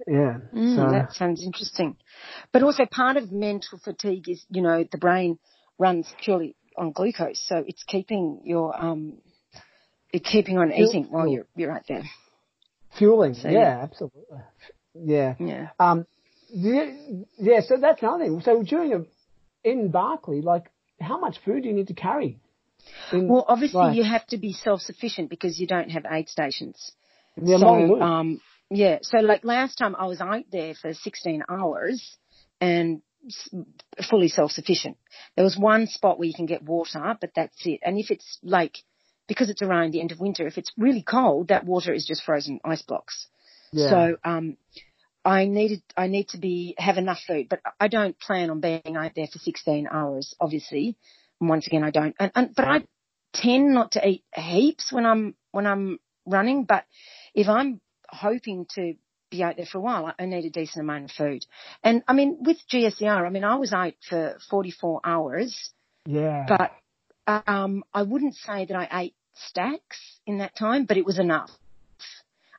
Yeah. Mm, so that sounds interesting. But also part of mental fatigue is, you know, the brain runs purely on glucose, so it's keeping your um, it's keeping on Fuel- eating while you're you're right there. fueling. So, yeah, yeah. absolutely. Yeah. Yeah. Um, yeah, yeah, so that's another thing. So during a, in Barkley, like, how much food do you need to carry? In, Well, obviously like, you have to be self-sufficient because you don't have aid stations. yeah, so, um, yeah. So like last time I was out there for 16 hours and fully self-sufficient. There was one spot where you can get water, but that's it. And if it's like, because it's around the end of winter, if it's really cold, that water is just frozen ice blocks. Yeah. So, um, I needed, I need to be, have enough food, but I don't plan on being out there for 16 hours, obviously. And once again, I don't, and, and, but I tend not to eat heaps when I'm, when I'm running, but if I'm hoping to be out there for a while, I- I need a decent amount of food. And I mean, with GSER, I mean, I was out for 44 hours, yeah. but um, I wouldn't say that I ate stacks in that time, but it was enough.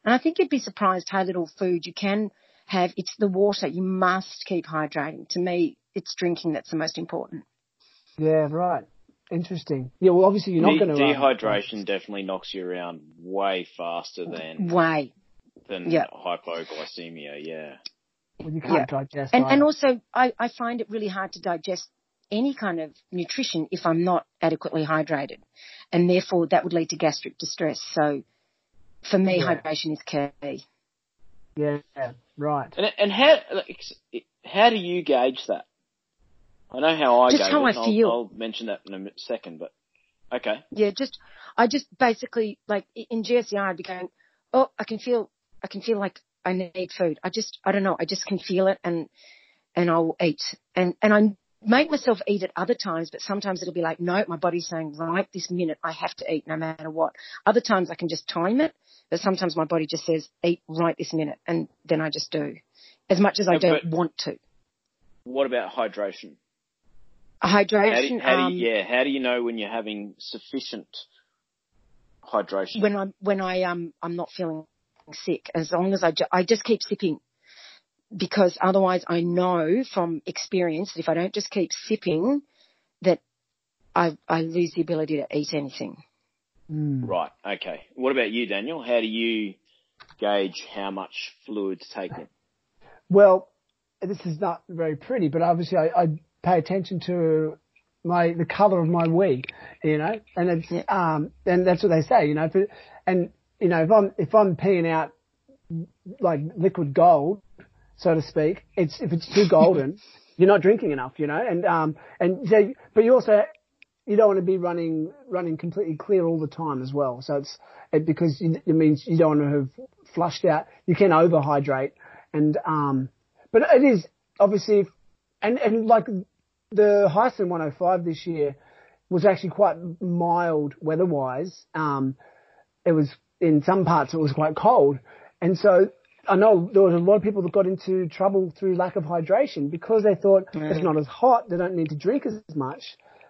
And I think you'd be surprised how little food you can have. It's the water. You must keep hydrating. To me, it's drinking that's the most important. yeah, right. Interesting. Yeah, well, obviously you're not De- going to. dehydration definitely knocks you around way faster than Way. than Yeah. hypoglycemia. Yeah. well, you can't Yeah. digest. And, either. and also, I, I find it really hard to digest any kind of nutrition if I'm not adequately hydrated. And therefore, that would lead to gastric distress. So, for me, Yeah. hydration is key. Yeah, right. And and how how do you gauge that? I know how I Just gauge how it. I feel. I'll, I'll mention that in a second, but okay. Yeah, just I just basically like in GSER I'd be going, oh, I can feel, I can feel like I need food. I just, I don't know, I just can feel it, and and I'll eat, and and I make myself eat at other times, but sometimes it'll be like, no, my body's saying right this minute I have to eat no matter what. Other times I can just time it, but sometimes my body just says eat right this minute, and then I just do, as much as I don't but- want to. What about hydration? Hydration. How do, you, how do um, you, yeah, how do you know when you're having sufficient hydration? when I'm when I um I'm not feeling sick. As long as I ju- I just keep sipping because otherwise I know from experience that if I don't just keep sipping, that I I lose the ability to eat anything. Mm. Right. Okay. What about you, Daniel? How do you gauge how much fluid to take in? Well, this is not very pretty, but obviously I, I pay attention to my the color of my wee, you know, and it's Yeah. um and that's what they say, you know, if it, and you know if I'm if I'm peeing out like liquid gold, so to speak, it's if it's too golden, [laughs] you're not drinking enough, you know, and um and so but you also you don't want to be running running completely clear all the time as well. So it's it, because you, it means you don't want to have flushed out. You can overhydrate, and um, but it is obviously, and and like the Heysen 105 this year was actually quite mild weather-wise. Um, it was in some parts it was quite cold, and so I know there was a lot of people that got into trouble through lack of hydration because they thought it's Mm. not as hot, they don't need to drink as much,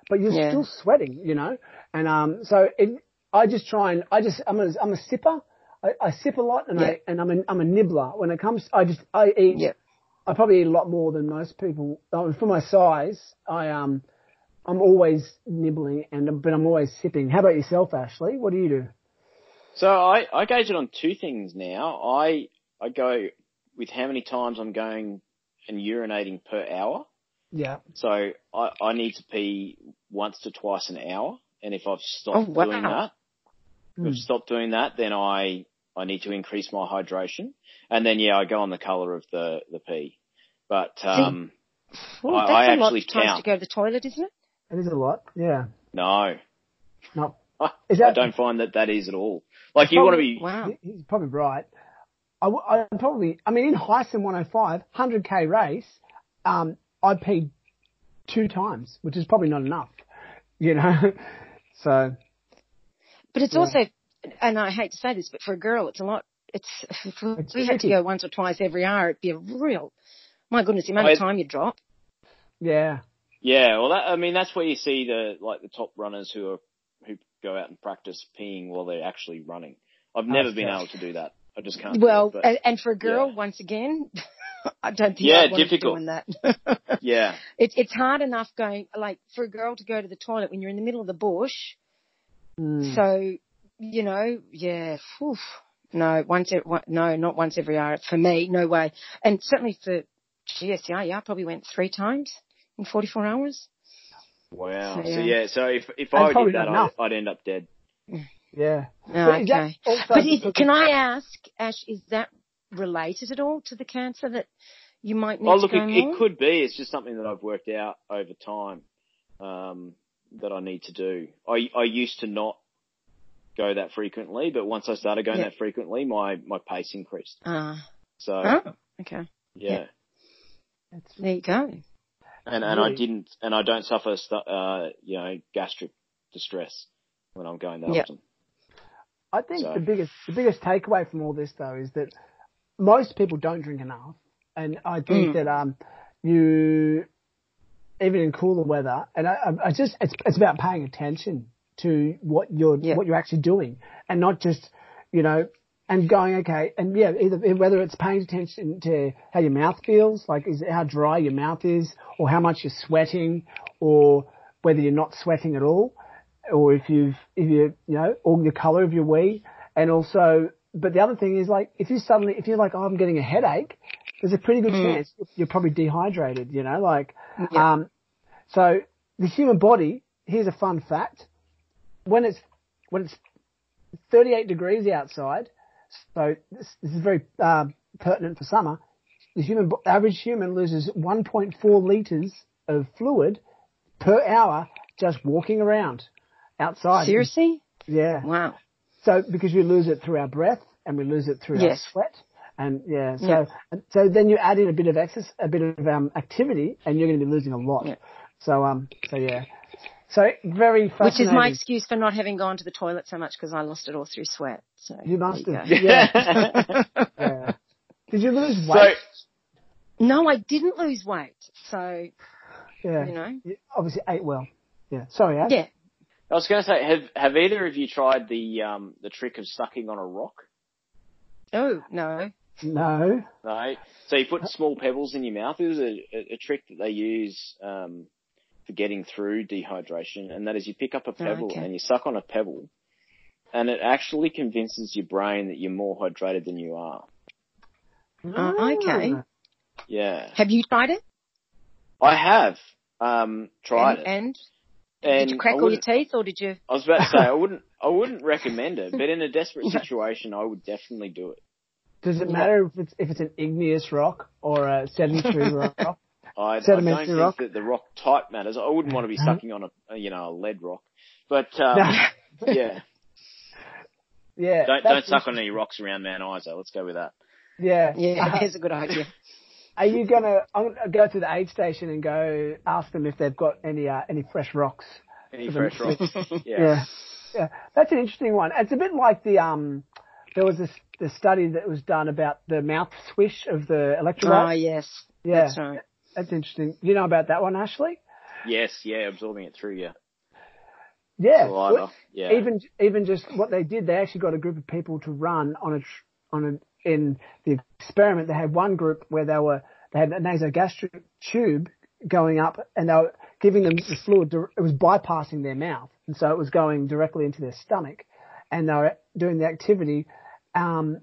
but you're Yeah. still sweating, you know. And um, so it, I just try and I just I'm a I'm a sipper. I, I sip a lot and Yeah. I and I'm a I'm a nibbler. When it comes, I just I eat. Yeah. I probably eat a lot more than most people. Uh, For my size, I um, I'm always nibbling and but I'm always sipping. How about yourself, Ashley? What do you do? So I, I gauge it on two things now. I I go with how many times I'm going and urinating per hour. Yeah. So I, I need to pee once to twice an hour. And if I've stopped Oh, wow. doing that, if Hmm. I've stopped doing that, then I, I need to increase my hydration. And then yeah, I go on the colour of the, the pee. But, um, Well, I- that's I a lot actually of times count. to go to the toilet, isn't it? It is a lot. Yeah. no, No. [laughs] I, Is that- I don't find that that is at all. Like you want to be, Wow. He's probably right. I, w- I probably, I mean, in Heysen 105, 100k race, um, I peed two times, which is probably not enough, you know. [laughs] so But it's Yeah. also, and I hate to say this, but for a girl, it's a lot. It's if It's we had to go once or twice every hour, it'd be a real. My goodness, the amount I- of time you drop. yeah, Yeah, well, that, I mean, that's where you see the like the top runners who are who go out and practice peeing while they're actually running. I've never been Okay. able to do that. I just can't. Well, it, but, and, and for a girl, yeah. once again, [laughs] I don't think Yeah, I want to be difficult. doing that. [laughs] yeah, it's it's hard enough going like for a girl to go to the toilet when you're in the middle of the bush. Mm. So you know, yeah, oof. no, once one- no, not once every hour for me, no way. And certainly for GSER, yeah, I probably went three times in 44 hours. wow. So, So yeah. yeah, so if if I did that. I'd, I'd end up dead. Yeah. Oh, But okay. But is, can I ask, Ash, is that related at all to the cancer that you might need Oh, to look, go it, more? it could be. It's just something that I've worked out over time um, that I need to do. I I used to not go that frequently, but once I started going Yeah. that frequently, my my pace increased. Ah, So oh, okay. yeah. Yeah. There you go. And and I didn't, and I don't suffer, uh, you know, gastric distress when I'm going that Yeah. often. I think So- the biggest the biggest takeaway from all this though is that most people don't drink enough, and I think Mm. that um you even in cooler weather, and I, I- just it's it's about paying attention to what you're Yeah. what you're actually doing, and not just you know and going okay, and yeah, either whether it's paying attention to how your mouth feels, like is it how dry your mouth is, or how much you're sweating, or whether you're not sweating at all, or if you've if you you know or the color of your wee, and also. But the other thing is like if you suddenly if you're like oh I'm getting a headache, there's a pretty good Mm. chance you're probably dehydrated. You know, like Yeah. um, so the human body. Here's a fun fact: when it's when it's 38 degrees outside, so this, this is very um, pertinent for summer, the human average human loses 1.4 liters of fluid per hour just walking around outside. Seriously? Yeah. Wow. So because we lose it through our breath and we lose it through Yes. our sweat. And yeah, so Yeah. so then you add in a bit of exercise, a bit of um, activity, and you're going to be losing a lot. Yeah. So um, so yeah, so very fascinating. Which is my excuse for not having gone to the toilet so much because I lost it all through sweat. So You must have. go. Yeah. [laughs] yeah. Did you lose so, weight? No, I didn't lose weight. So, yeah. you know. You obviously ate well. Yeah. Sorry, Ash. Yeah. I was going to say, have have either of you tried the um the trick of sucking on a rock? Oh, no. No. No. So you put small pebbles in your mouth. It was a, a, a trick that they use um, for getting through dehydration, and that is you pick up a pebble okay. and you suck on a pebble, and it actually convinces your brain that you're more hydrated than you are. Oh, okay. Ah. Yeah, Have you tried it? I have um, tried and, it. and And did you crack all your teeth or did you? I was about to say I [laughs] wouldn't. I wouldn't recommend it, but in a desperate [laughs] situation, I would definitely do it. Does it matter if it's if it's an igneous rock or a sedimentary [laughs] rock? I, I don't Sedimentary think rock? that the rock type matters. I wouldn't want to be sucking on a, a, you know, a lead rock. But, um, yeah, yeah. don't, don't suck on any rocks around Mount Isa. Let's go with that. Yeah. Yeah, that's a good idea. Are you gonna? I'm gonna go to the aid station and go ask them if they've got any uh, any fresh rocks. Any fresh rocks. [laughs] Yeah. Yeah, yeah. That's an interesting one. It's a bit like the um. There was this the study that was done about the mouth swish of the Oh, electrolyte. yes. yeah, That's right. that's interesting. You know about that one, Ashley? Yes, yeah, absorbing it through your Yeah. saliva. Yeah. Even even just what they did, they actually got a group of people to run on a on a in the experiment. They had one group where they were they had a nasogastric tube going up, and they were giving them the fluid. It was bypassing their mouth, and so it was going directly into their stomach, and they were doing the activity. Um,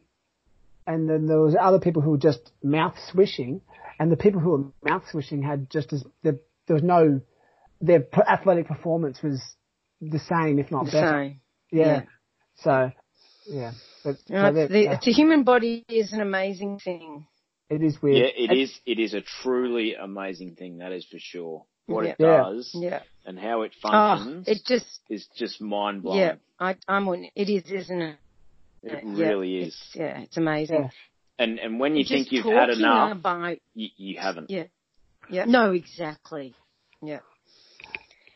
and then there was other people who were just mouth swishing, and the people who were mouth swishing had just as the, there was no their athletic performance was the same, if not The better. same. Yeah. Yeah. So, yeah. But You know, so it's there- the, uh, the human body is an amazing thing. it is weird. Yeah, it And- is. It is a truly amazing thing. That is for sure. What it does Yeah. and how it Oh, functions it just, is just mind blowing. yeah, I, I'm on, it is, isn't it? It Yeah, really is. It's, yeah, it's amazing. Yeah. And and when you Just think you've had enough, About, you, you haven't. yeah. Yeah. No, exactly. Yeah.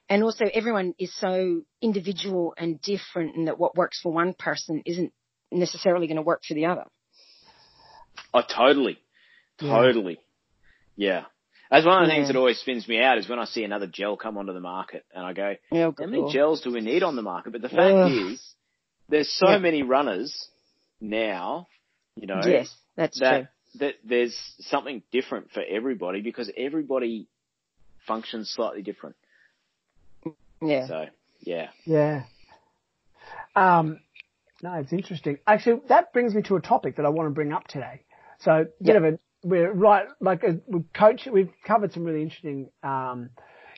And also everyone is so individual and different and that what works for one person isn't necessarily going to work for the other. Oh, totally. Totally. Yeah. That's one of the things that always spins me out is when I see another gel come onto the market and I go, Yeah, how many gels do we need on the market? But the fact Ugh. is, there's so Yeah. many runners now, you know, Yes, that's that, true. that there's something different for everybody because everybody functions slightly different. Yeah. So, yeah. Yeah. Um, no, it's interesting. Actually, that brings me to a topic that I want to bring up today. So, bit Yeah. of a, we're right, like uh, we coach, we've covered some really interesting, um,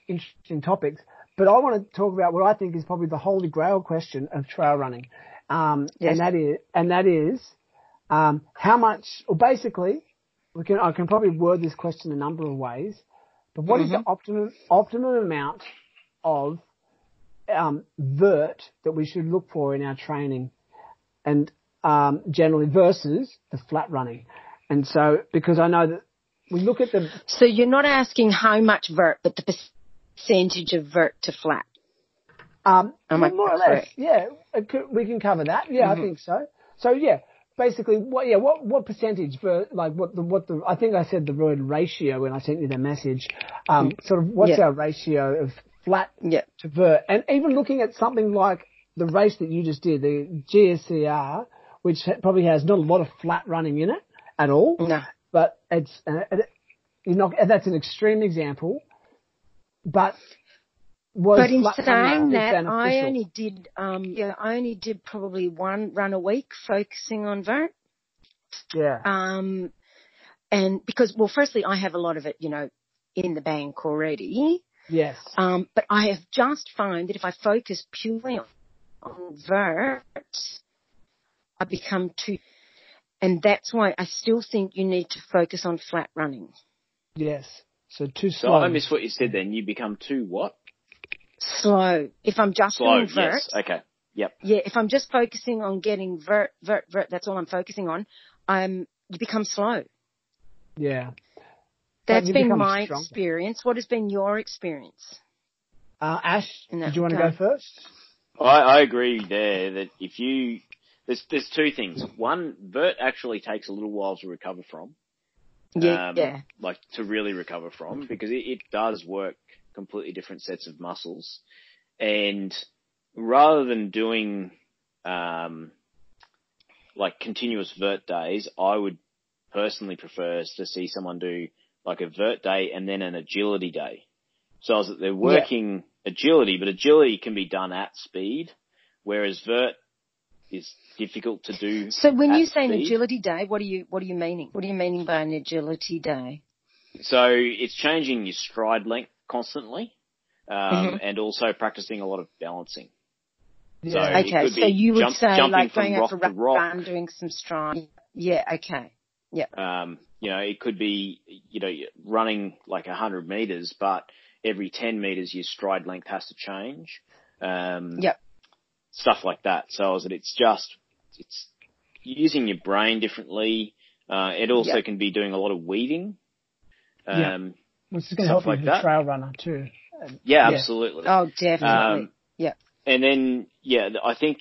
interesting topics, but I want to talk about what I think is probably the holy grail question of trail running. Um, Yes. and that is, and that is, um, how much, or basically, we can, I can probably word this question a number of ways, but what is the optimum, optimum amount of um, vert that we should look for in our training and um, generally versus the flat running. And so, because I know that we look at the, So you're not asking how much vert, but the percentage of vert to flat. um, Am I more or less, yeah, could, we can cover that. Yeah, Mm-hmm. I think so. So yeah, basically, what, yeah, what, what percentage for, like, what the, what the, I think I said the word ratio when I sent you the message. Um, sort of what's Mm. Yeah. our ratio of flat Yeah. to vert, and even looking at something like the race that you just did, the GSER, which probably has not a lot of flat running in it at all, No. but it's uh, you're not. That's an extreme example, but was But in saying that, I only did, um, yeah, I only did probably one run a week focusing on vert. yeah Um, and because, well, firstly, I have a lot of it, you know, in the bank already. yes Um, but I have just found that if I focus purely on, on I become too, and that's why I still think you need to focus on flat running. Yes. So too slow. So. I missed what you said then. You become too what? Slow. If I'm just Slow. doing vert, Yes. Okay. Yep. yeah, if I'm just focusing on getting vert, vert, vert, that's all I'm focusing on, I'm, you become slow. yeah. That's been my stronger. experience. What has been your experience? Uh, Ash, In that did you want to go first? I, I agree there that if you there's there's two things. One, vert actually takes a little while to recover from. Yeah, um, yeah, like to really recover from because it, it does work completely different sets of muscles. And rather than doing, um, like continuous vert days, I would personally prefer to see someone do like a vert day and then an agility day. So that they're working agility, but agility can be done at speed, whereas vert is difficult to do. So when at you say an agility day, what are you what are you meaning? What are you meaning by an agility day? So it's changing your stride length constantly, um, Mhm. and also practicing a lot of balancing. So Yeah. it Okay, so you would jump- say like going out rock for to a rock. run, doing some stride. Yeah, okay. Yeah. Um, you know, it could be, you know, running like a hundred meters, but every 10 meters your stride length has to change. Um, Yep. Stuff like that. So is that it's just, it's using your brain differently. Uh, it also Yep. can be doing a lot of weeding. Yeah. Um, Which is going to Stuff help you like as that. a trail runner too. yeah, Yeah. absolutely. Oh, definitely. Um, yeah. And then, yeah, I think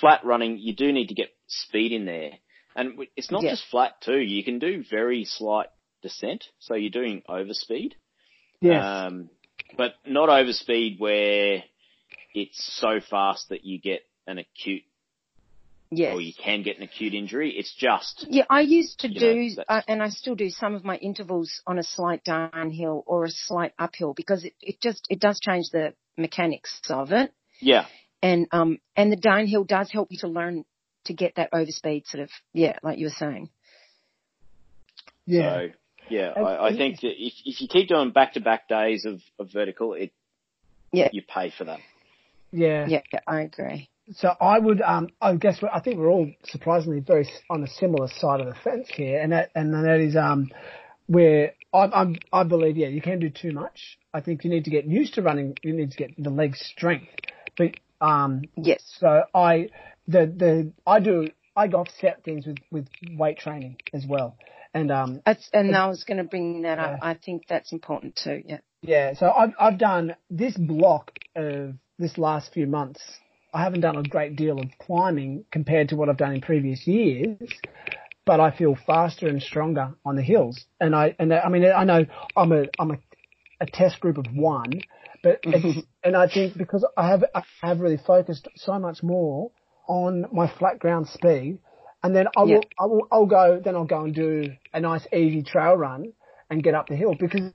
flat running, you do need to get speed in there. And it's not Yeah. just flat too. You can do very slight descent. So you're doing overspeed. Yes. Um, but not overspeed where it's so fast that you get an acute, Yes. or you can get an acute injury. It's just, Yeah, I used to You know, do, that's- uh, and I still do some of my intervals on a slight downhill or a slight uphill because it, it just, it does change the mechanics of it. yeah, And, um, and the downhill does help you to learn to get that overspeed sort of, yeah, like you were saying. yeah. So, yeah, I, I think that if, if you keep doing back to back days of, of vertical, it, Yeah. you pay for that. yeah. Yeah, yeah, I agree. So I would, um, I guess I think we're all surprisingly very on a similar side of the fence here, and that and that is um, where I, I'm, I believe yeah you can do too much. I think you need to get used to running. You need to get the leg strength, but um, Yes. so I the the I do I offset things with with weight training as well, and um, That's, and I was going to bring that up. Yeah. I think that's important too. Yeah. Yeah, so I've I've done this block of this last few months. I haven't done a great deal of climbing compared to what I've done in previous years, but I feel faster and stronger on the hills. And I and I mean I know I'm a I'm a, a test group of one, but [laughs] it's, and I think because I have I have really focused so much more on my flat ground speed, and then I will. I will I'll go then I'll go and do a nice easy trail run and get up the hill because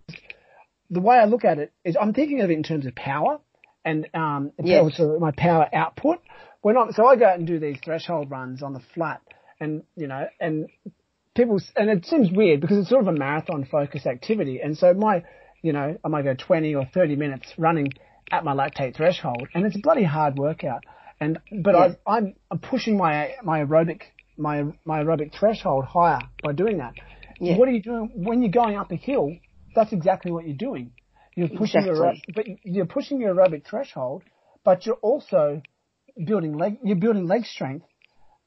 the way I look at it is I'm thinking of it in terms of power and um Yes. also my power output. We're not so I go out and do these threshold runs on the flat and you know and people and it seems weird because it's sort of a marathon focused activity and so my you know I might go 20 or 30 minutes running at my lactate threshold and it's a bloody hard workout and but Yeah. I I'm, I'm pushing my my aerobic my my aerobic threshold higher by doing that. Yeah. What are you doing when you're going up a hill? That's exactly what you're doing. You're pushing your but you're pushing your aerobic threshold, but you're also building leg you're building leg strength.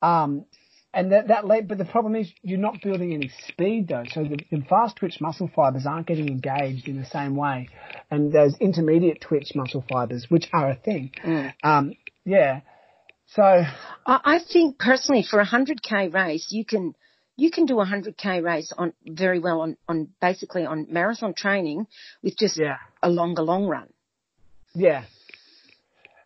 Um, and that that leg, but the problem is you're not building any speed though. So the, the fast twitch muscle fibers aren't getting engaged in the same way, and those intermediate twitch muscle fibers, which are a thing, Mm. um, yeah. So I, I think personally for a hundred k race, you can you can do a hundred k race on very well on on basically on marathon training with just yeah, a longer long run. yeah.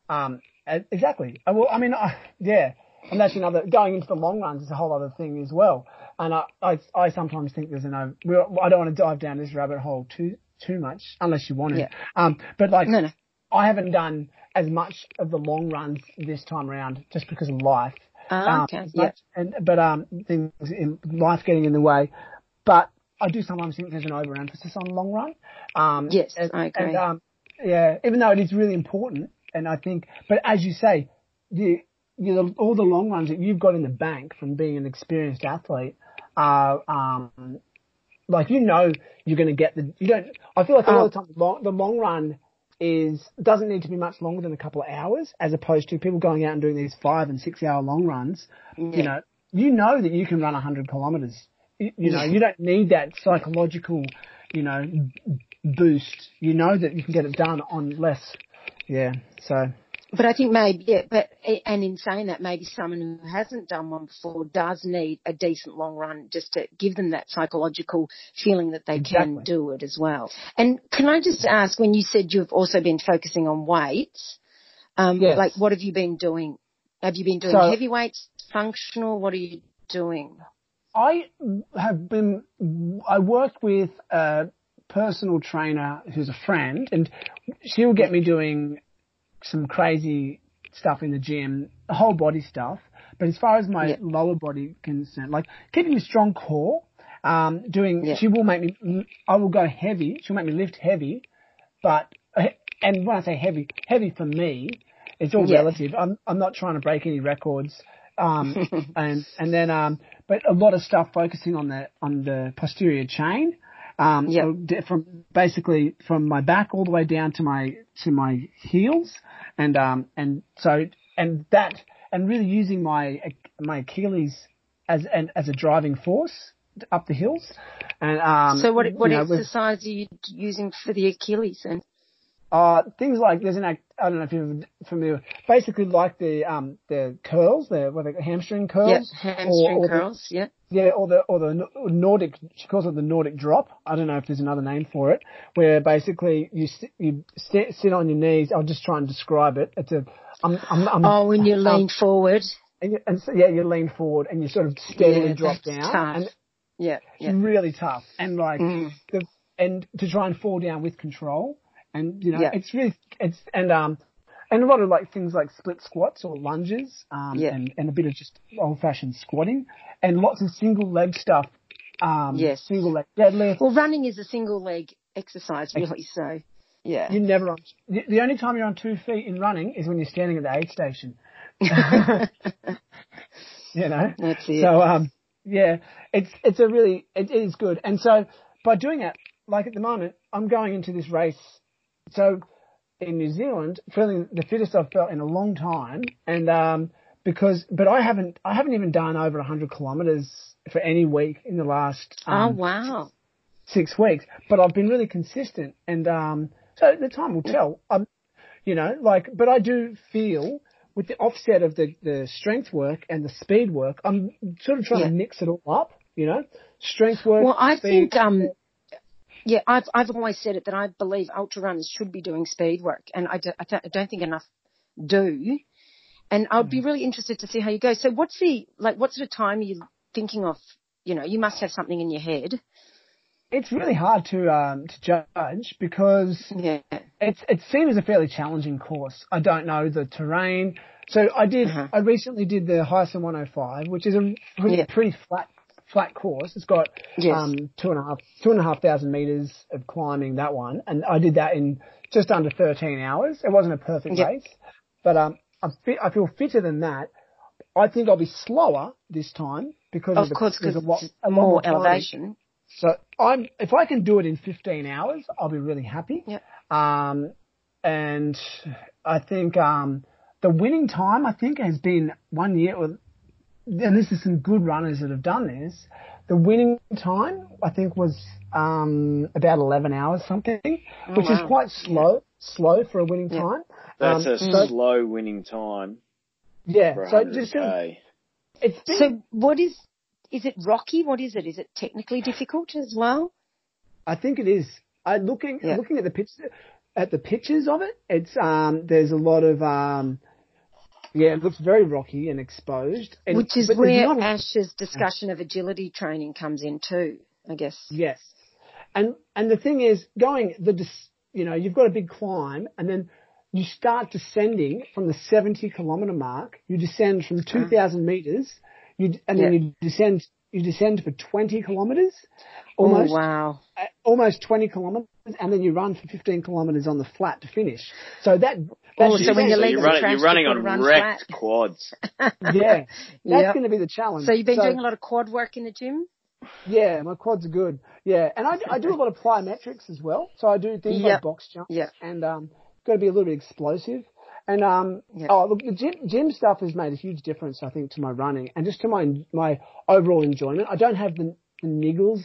Um, exactly. Uh, Well, I mean, uh, yeah, and that's another going into the long runs is a whole other thing as well. And I, I, I sometimes think there's an over. I don't want to dive down this rabbit hole too too much unless you want to. Yeah. Um, but like No, no. I haven't done as much of the long runs this time around just because of life. Ah, Um, okay. Yeah. much- And but um, things in life getting in the way. But I do sometimes think there's an overemphasis on long run. Um, Yes, and, I agree. And, um, yeah, even though it is really important, and I think, but as you say, you you know, all the long runs that you've got in the bank from being an experienced athlete are, um, like you know you're going to get the you don't. I feel like a lot of the time the long run is doesn't need to be much longer than a couple of hours, as opposed to people going out and doing these five and six hour long runs. Yeah. You know, you know that you can run hundred kilometers. You, you know, you don't need that psychological, you know, boost. You know that you can get it done on less. Yeah. So But I think maybe, yeah, but, and in saying that, maybe someone who hasn't done one before does need a decent long run just to give them that psychological feeling that they Exactly. can do it as well. And can I just ask, when you said you've also been focusing on weights, um, Yes. like what have you been doing? Have you been doing So- heavy weights, functional? What are you doing? I have been, I work with a personal trainer who's a friend and she'll get me doing some crazy stuff in the gym, whole body stuff. But as far as my Yeah. lower body concerned, like keeping a strong core, um, doing, Yeah. she will make me, I will go heavy. She'll make me lift heavy, but, and when I say heavy, heavy for me, it's all Yeah. relative. I'm, I'm not trying to break any records. Um, [laughs] and, and then, um, but a lot of stuff focusing on the, on the posterior chain. Um, Yeah. so from basically from my back all the way down to my, to my heels. And, um, and so, and that, and really using my, my Achilles as, and as a driving force up the hills. And, um, so what, what you know, with- exercise are you using for the Achilles then? Uh, things like there's an act, I don't know if you're familiar. Basically, like the um the curls, the what they, hamstring curls, Yeah, hamstring or the- curls, yeah. yeah, or the or the Nordic. She calls it the Nordic drop. I don't know if there's another name for it, where basically you sit, you sit, sit on your knees. I'll just try and describe it. It's a I'm I'm, I'm Oh, when you lean forward. and, you, and so, yeah, you lean forward and you sort of steadily Yeah, drop down, tough. and Yeah, it's yeah. really tough. And like Mm. the and to try and fall down with control. And you know, Yeah. it's really it's and um and a lot of like things like split squats or lunges, um Yeah. and, and a bit of just old fashioned squatting and lots of single leg stuff. Um Yes. single leg deadlift. Well, running is a single leg exercise, really. So, yeah. You're never on the, the only time you're on two feet in running is when you're standing at the aid station. [laughs] [laughs] you know? That's it. So um, yeah, it's it's a really it is good, and so by doing it, like at the moment, I'm going into this race. So in New Zealand, feeling the fittest I've felt in a long time, and um, because but I haven't I haven't even done over 100 kilometers for any week in the last oh, um, wow. six weeks, but I've been really consistent, and um, so the time will tell. Um, you know, like, but I do feel with the offset of the the strength work and the speed work, I'm sort of trying Yeah. to mix it all up. You know, strength work. Well, I think, um, yeah, I've, I've always said it that I believe ultra runners should be doing speed work, and I, do, I, don't, I don't think enough do. And I'd Mm. be really interested to see how you go. So, what's the like? What sort of time are you thinking of? You know, you must have something in your head. it's really hard to um to judge because Yeah. it's it seems a fairly challenging course. I don't know the terrain. So I did. Uh-huh. I recently did the Heysen 105, which is a pretty, Yeah. pretty flat flat course. It's got Yes. um two and a half two and a half thousand meters of climbing that one, and I did that in just under 13 hours. It wasn't a perfect Yeah. race, but um I'm fit, I feel fitter than that. I think I'll be slower this time because Of the, course, because a lot, a lot more elevation. So I'm if I can do it in 15 hours, I'll be really happy. Yeah. Um, and I think um, the winning time I think has been one year. With, and this is some good runners that have done this. The winning time I think was um, about 11 hours something, which is wow. quite slow. Slow for a winning Yeah. time. That's Um, a so- slow winning time Yeah. for So just 100k. it's been, So, what is? Is it rocky? What is it? Is it technically difficult as well? I think it is. I looking Yeah. looking at the pitch at the pictures of it. It's um there's a lot of um yeah it looks very rocky and exposed. And, Which is where not Ash's discussion of agility training comes in too, I guess. yes, and and the thing is going the dis- you know you've got a big climb and then you start descending from the 70 kilometer mark. You descend from 2,000 meters. You and then Yeah. you descend you descend for 20 kilometres, almost, oh, wow. uh, almost 20 kilometres, and then you run for 15 kilometres on the flat to finish. So that, Oh, so when your so legs you're are running, you're running on run wrecked flat. quads. [laughs] yeah, that's Yep. going to be the challenge. So you've been doing a lot of quad work in the gym? Yeah, my quads are good. Yeah, and I, I do a lot of plyometrics as well. So I do things Yep. like box jumps Yep. and um, got to be a little bit explosive. And um, Yep. oh look, the gym, gym stuff has made a huge difference, I think, to my running and just to my my overall enjoyment. I don't have the, the niggles.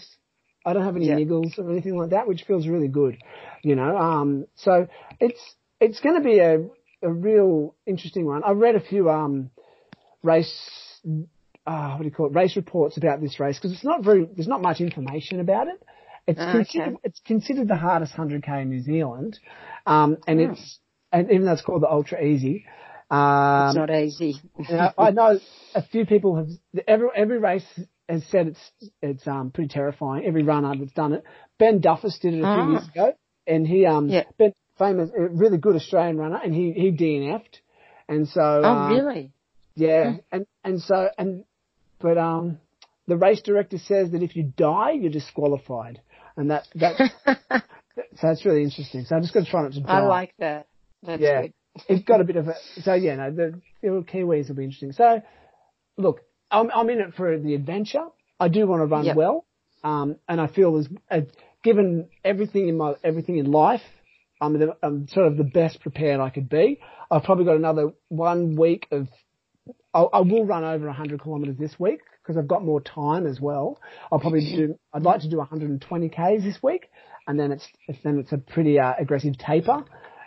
I don't have any Yep. niggles or anything like that, which feels really good. You know, um, so it's it's going to be a a real interesting one. I read a few um race uh, what do you call it, race reports about this race because it's not very, there's not much information about it. It's Ah, considered, it's considered the hardest 100k in New Zealand. Um, and Hmm. it's, and even though it's called the Ultra Easy, um, It's not easy. you know, I know a few people have, every, every race has said it's, it's, um, pretty terrifying. Every runner that's done it. Ben Duffus did it a few Ah. years ago and he, um, Yeah. Ben, famous, really good Australian runner and he, he DNF'd. And so, oh, um, really? yeah, and and so and but um, the race director says that if you die, you're disqualified, and that that [laughs] so that's really interesting. So I'm just going to try not to die. I like that. That's Yeah. good. It's got a bit of a so yeah, no, the, the Kiwis will be interesting. So look, I'm I'm in it for the adventure. I do want to run Yep. well, um, and I feel as uh, given everything in my everything in life, I'm the, I'm sort of the best prepared I could be. I've probably got another one week of. I'll, I will run over 100 kilometres this week because I've got more time as well. I'll probably do. I'd like to do 120 k's this week, and then it's then it's a pretty uh, aggressive taper.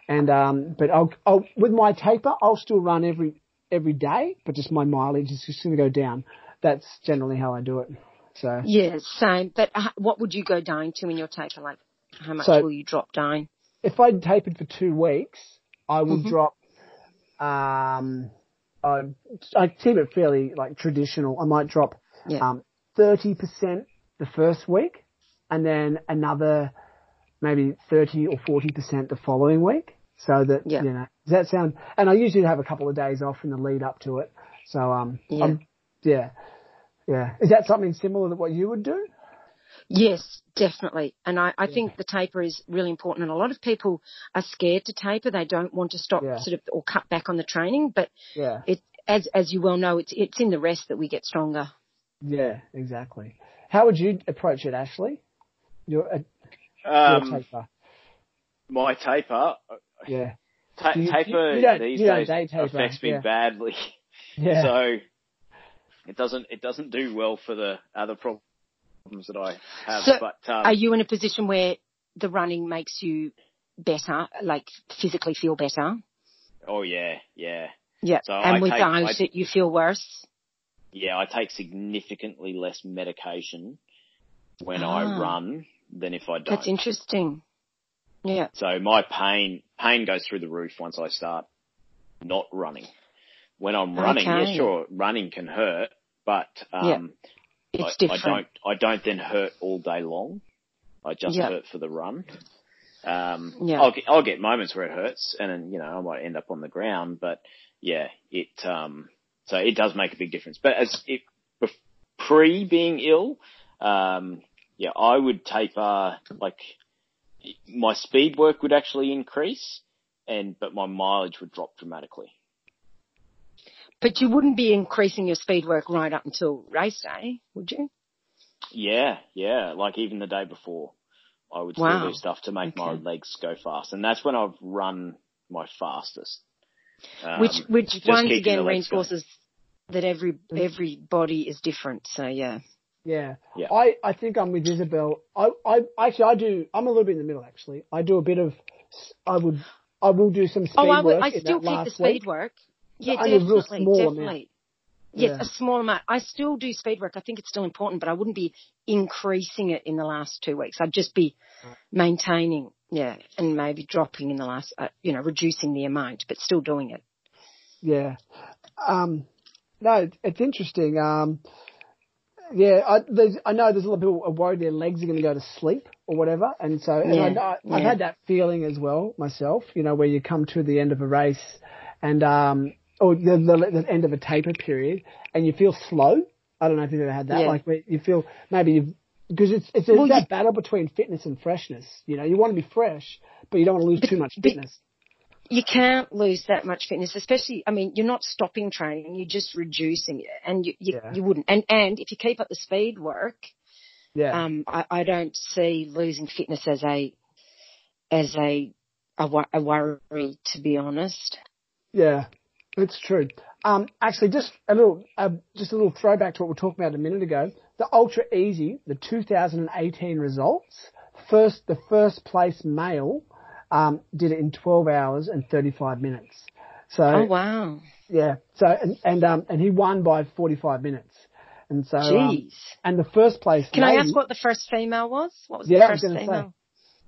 And um, but I'll, I'll with my taper, I'll still run every every day, but just my mileage is just going to go down. That's generally how I do it. So Yeah, same. But uh, what would you go down to in your taper? Like, how much So- will you drop down? If I'd tapered for two weeks, I would Mhm. drop. Um, I I keep it fairly like traditional. I might drop Yeah. um thirty percent the first week, and then another maybe thirty or forty percent the following week. So that Yeah. you know, does that sound? And I usually have a couple of days off in the lead up to it. So um, Yeah. I'm- yeah, yeah. Is that something similar to what you would do? Yes, definitely. And I, I think the taper is really important. And a lot of people are scared to taper. They don't want to stop Yeah. sort of or cut back on the training. But Yeah, it, as, as you well know, it's, it's in the rest that we get stronger. yeah, exactly. How would you approach it, Ashley? You're Um, a taper. my taper, Yeah. ta- you- taper you don't- these days taper, affects me yeah. badly. Yeah. So it doesn't it doesn't do well for the other problems that I have. So but um, Are you in a position where the running makes you better, like physically feel better? oh yeah, yeah, Yeah. So and I without take- I- it, you feel worse? yeah. I take significantly less medication when Ah. I run than if I don't. That's interesting. Yeah. So my pain pain goes through the roof once I start not running. When I'm running, Okay. yeah, sure, running can hurt, but um, It's I, I don't I don't then hurt all day long. I just Yeah. hurt for the run. Um, Yeah. I'll get I'll get moments where it hurts, and then you know I might end up on the ground, but yeah, it um, so it does make a big difference. But as it pre being ill, um, yeah, I would taper like my speed work would actually increase, and but my mileage would drop dramatically. But you wouldn't be increasing your speed work right up until race day, would you? Yeah, yeah. Like even the day before, I would still Wow. do stuff to make my legs go fast, and that's when I've run my fastest. Um, which which once again the legs going. reinforces that every every body is different. So yeah. Yeah. Yeah. I, I think I'm with Isabel. I, I, actually, I do, I'm a little bit in the middle actually. I do a bit of, I would, I will do some speed Oh, I, would, work I still that keep the speed week. work. Yeah, Only a real definitely, amount. definitely. Yes, Yeah. a small amount. I still do speed work. I think it's still important, but I wouldn't be increasing it in the last two weeks. I'd just be maintaining, yeah, and maybe dropping in the last, uh, you know, reducing the amount, but still doing it. Yeah. Um, no, it's, interesting. Um, yeah, I, there's, I know there's a lot of people are worried their legs are going to go to sleep or whatever, and so and I, Yeah, I, I've yeah. had that feeling as well myself. You know, where you come to the end of a race and um, or the, the, the end of a taper period, and you feel slow. I don't know if you've ever had that. Yeah. Like you feel maybe you've because it's it's, Well, that you- battle between fitness and freshness. You know, you want to be fresh, but you don't want to lose too much but- fitness. you can't lose that much fitness, especially, I mean, you're not stopping training, you're just reducing it and you, you, Yeah. you wouldn't. And, and if you keep up the speed work, Yeah. um, I, I don't see losing fitness as a, as a, a, a worry, to be honest. Yeah, it's true. Um, actually, just a little, uh, just a little throwback to what we were talking about a minute ago. The Ultra Easy, the 2018 results, first, the first place male, um, did it in 12 hours and 35 minutes. So, Oh wow. yeah, so, and, and, um, and he won by 45 minutes. And so, um, Jeez. and the first place Can I ask what the first female was? What was Yeah, the I was first gonna say. female?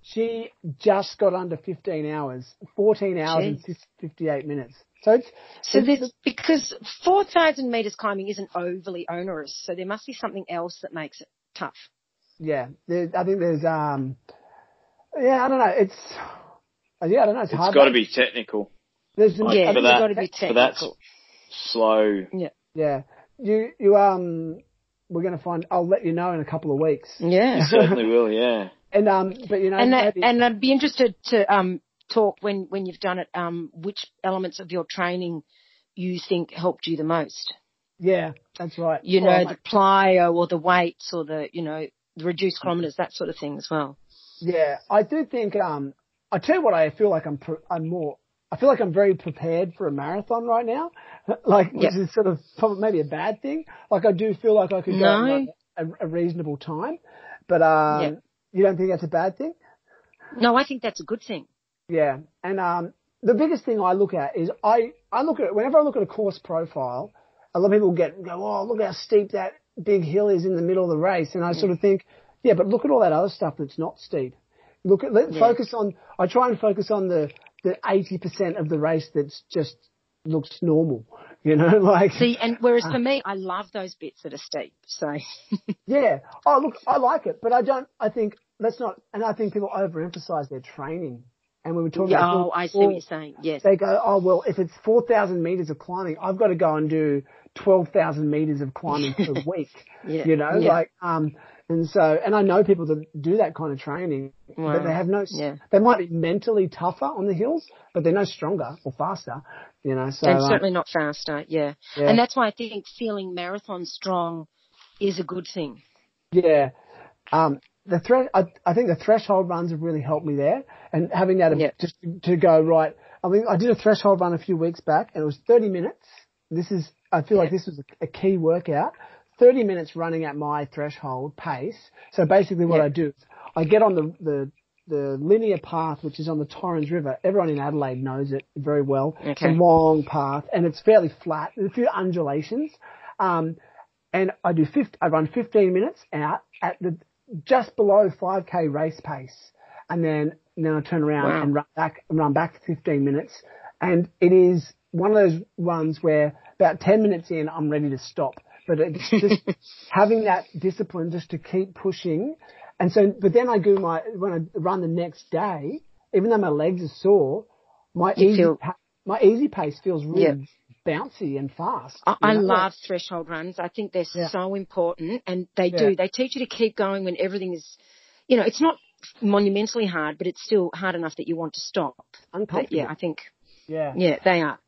She just got under 15 hours, 14 hours and Jeez. 50 58 minutes. So it's, So it's- there's, because 4,000 meters climbing isn't overly onerous, so there must be something else that makes it tough. yeah, there, I think there's, um, yeah, I don't know. It's, uh, yeah, I don't know. It's, It's hard. got to be technical. There's some, Like, yeah, for you've got to be for that- technical. Slow. yeah, yeah. you, you, um, we're going to find, I'll let you know in a couple of weeks. Yeah. Certainly will. Yeah. [laughs] And, um, but you know, and that, maybe, and I'd be interested to um, talk when when you've done it. Um, which elements of your training you think helped you the most? yeah, that's right. You Oh, know, my- the plyo or the weights or the you know the reduced kilometers, that sort of thing as well. Yeah, I do think. Um, I tell you what, I feel like I'm. Pre- I'm more. I feel like I'm very prepared for a marathon right now. [laughs] Like, which Yeah. is sort of probably maybe a bad thing. Like, I do feel like I could go No. a, a reasonable time, but um, Yeah. you don't think that's a bad thing? No, I think that's a good thing. Yeah, and um, the biggest thing I look at is I I look at whenever I look at a course profile, a lot of people get go, oh look how steep that big hill is in the middle of the race, and I sort of think, yeah, but look at all that other stuff that's not steep. Look at let Yeah. focus on. I try and focus on the the eighty percent of the race that's just looks normal. [laughs] You know, like See, and whereas for me, I love those bits that are steep. So [laughs] yeah. Oh look, I like it, but I don't. I think let's not. And I think people overemphasize their training. And when we were talking yeah, about oh, I see what you're saying. Yes. they go, oh well, if it's four thousand meters of climbing, I've got to go and do twelve thousand meters of climbing per [laughs] week. Yeah. You know, Yeah. like um, and so, and I know people that do that kind of training, Wow. but they have no. Yeah. They might be mentally tougher on the hills, but they're no stronger or faster. You know, so and um, certainly not faster. Yeah. yeah. And that's why I think feeling marathon strong is a good thing. Yeah. Um, the thre- I, I think the threshold runs have really helped me there, and having that Yeah. just to go right. I mean, I did a threshold run a few weeks back, and it was 30 minutes. This is, I feel like this was a, a key workout. 30 minutes running at my threshold pace. So basically, what Yeah. I do is I get on the the the linear path, which is on the Torrens River. Everyone in Adelaide knows it very well. Okay. It's a long path, and it's fairly flat. There's a few undulations. Um, and I do 50, I run 15 minutes out at the just below 5k race pace, and then now turn around Wow. and run back and run back for 15 minutes, and it is one of those runs where about 10 minutes in I'm ready to stop, but it's [laughs] just having that discipline just to keep pushing, and so but then I do my when I run the next day, even though my legs are sore, my You easy feel- pa- my easy pace feels really Yeah. Bouncy and fast. I, I love threshold runs. I think they're Yeah. so important and they Yeah. do. They teach you to keep going when everything is, you know, it's not monumentally hard, but it's still hard enough that you want to stop. But yeah, I think, yeah, yeah, they are.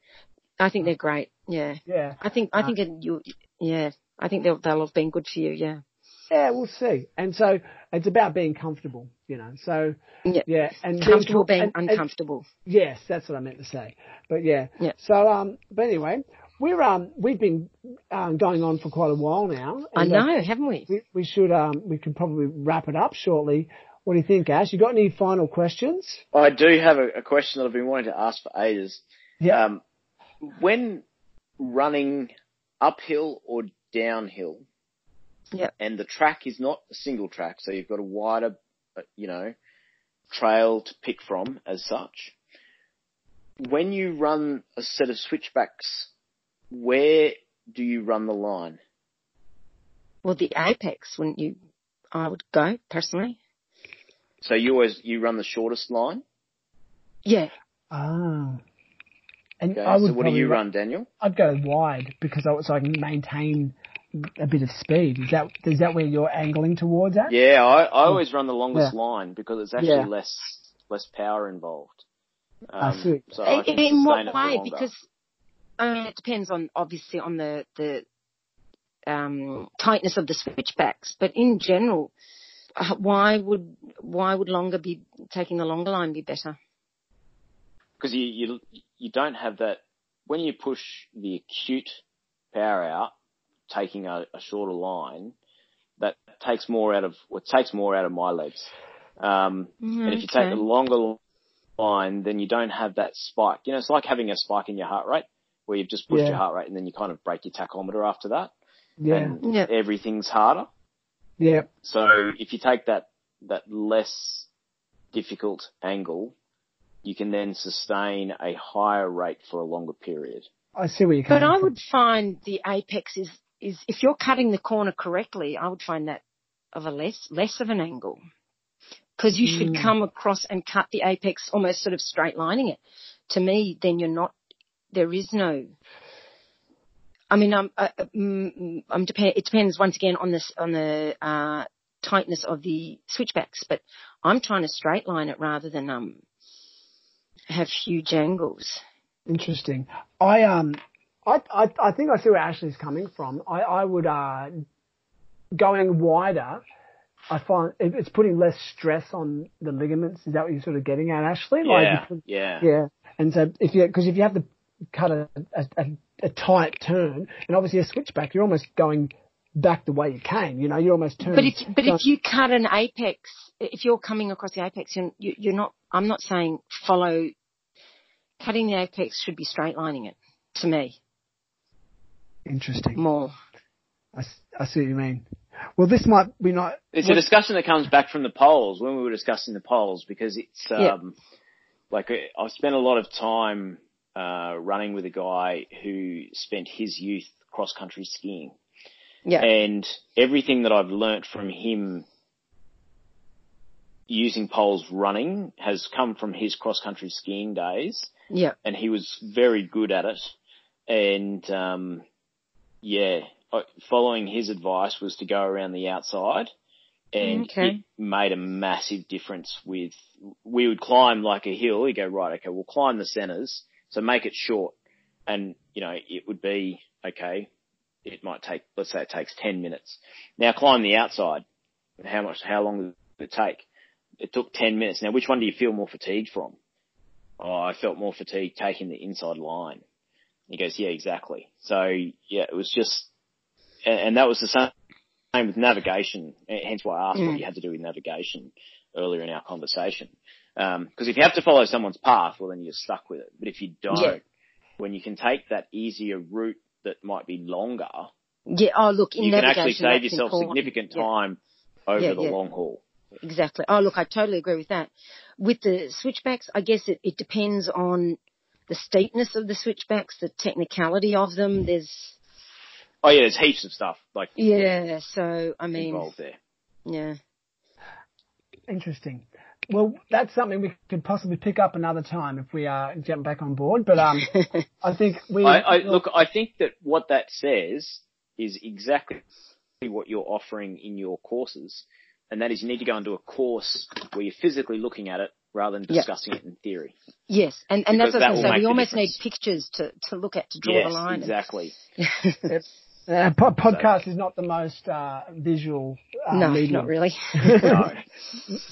I think they're great. Yeah. yeah. I think, I Uh, think it, you, yeah, I think they'll, they'll have been good for you. Yeah. Yeah, we'll see. And so it's about being comfortable, you know. So Yeah. yeah, and Comfortable being, being and- and- uncomfortable. yes, that's what I meant to say. But yeah. Yeah. So um, but anyway, we're um, we've been um going on for quite a while now. I and, uh, know, haven't we? we, we should um, we can probably wrap it up shortly. What do you think, Ash? You got any final questions? I do have a, a question that I've been wanting to ask for ages. Yeah. Um, when running uphill or downhill, Yep. and the track is not a single track, so you've got a wider, uh, you know, trail to pick from as such. When you run a set of switchbacks, where do you run the line? Well, the apex, wouldn't you? I would go personally. So you always you run the shortest line. Yeah. Ah. And Okay. I would so what do you ru- run, Daniel? I'd go wide because I, so I can maintain a bit of speed. Is that is that where you're angling towards at? Yeah, I, I always run the longest line because it's actually Yeah. less less power involved. I Um, see. So I In, in what way? Because I mean, it depends on obviously on the the um, tightness of the switchbacks, but in general, uh, why would why would longer be taking the longer line be better? because you, you you don't have that when you push the acute power out, taking a, a shorter line, that takes more out of well, takes more out of my legs. Um, and if you take Okay. the longer line, then you don't have that spike. You know, it's like having a spike in your heart rate where you've just pushed Yeah. your heart rate and then you kind of break your tachometer after that, Yeah, and Yeah. everything's harder. yeah, So if you take that that less difficult angle, you can then sustain a higher rate for a longer period. I see where you're But I from. would find the apex is is if you're cutting the corner correctly, I would find that of a less less of an angle because you should Mm. come across and cut the apex almost sort of straight lining it. To me, then you're not. There is no. I mean, I'm. Uh, mm, I'm depend. It depends once again on this on the uh, tightness of the switchbacks, but I'm trying to straight line it rather than um have huge angles. Interesting. I um, I, I I think I see where Ashley's coming from. I I would uh, going wider. I find it's putting less stress on the ligaments. Is that what you're sort of getting at, Ashley? Yeah, because- yeah, yeah. And so if you because if you have to cut a, a, a, a tight turn, and obviously a switchback, you're almost going back the way you came. You know, you're almost turning. But if but going- if you cut an apex, if you're coming across the apex, you're, you're not. I'm not saying follow. Cutting the apex should be straight lining it. To me, interesting. more. I see what you mean. Well, this might be not. It's a discussion that comes back from the poles when we were discussing the poles because it's um, Yeah. like uh, I've spent a lot of time uh, running with a guy who spent his youth cross country skiing. Yeah. And everything that I've learnt from him using poles running has come from his cross country skiing days Yeah. and he was very good at it. And um, yeah, uh, following his advice was to go around the outside, and mm, Okay. it made a massive difference. With we would climb like a hill. You go right, okay, we'll climb the centres, so make it short, and you know it would be okay. It might take, let's say, it takes ten minutes. Now climb the outside. How much? How long did it take? It took ten minutes. Now, which one do you feel more fatigued from? Oh, I felt more fatigued taking the inside line. He goes, yeah, exactly. So yeah, it was just, and, and that was the same same with navigation. Hence why I asked what Mm. you had to do with navigation earlier in our conversation. Because if you have to follow someone's path, well then you're stuck with it. But if you don't, Yeah. when you can take that easier route that might be longer, Yeah. Oh, look, in you can actually save yourself important. significant Yeah. time over Yeah, the yeah. long haul. Exactly. Oh, look, I totally agree with that. With the switchbacks, I guess it, it depends on the steepness of the switchbacks, the technicality of them. There's, Oh yeah, there's heaps of stuff like yeah, so, I mean, involved there. yeah. Interesting. Well, that's something we could possibly pick up another time if we uh, jump back on board. But um, [laughs] I think we. I, I look. I think that what that says is exactly what you're offering in your courses, and that is you need to go and do a course where you're physically looking at it rather than Yeah. discussing it in theory. Yes, and, and that's what I was that will going to say. We the almost need pictures to, to look at to draw yes, the line. exactly. [laughs] Uh, po- podcast is not the most uh, visual uh, no, medium. not really. [laughs] No.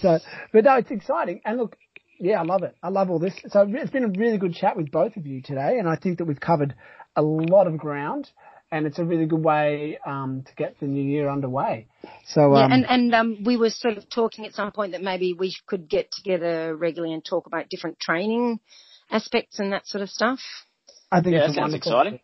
So, but no, it's exciting. And look, yeah, I love it. I love all this. So it's been a really good chat with both of you today, and I think that we've covered a lot of ground, and it's a really good way um, to get the new year underway. So, Yeah, um, and and um, we were sort of talking at some point that maybe we could get together regularly and talk about different training aspects and that sort of stuff. I think Yeah, that sounds exciting.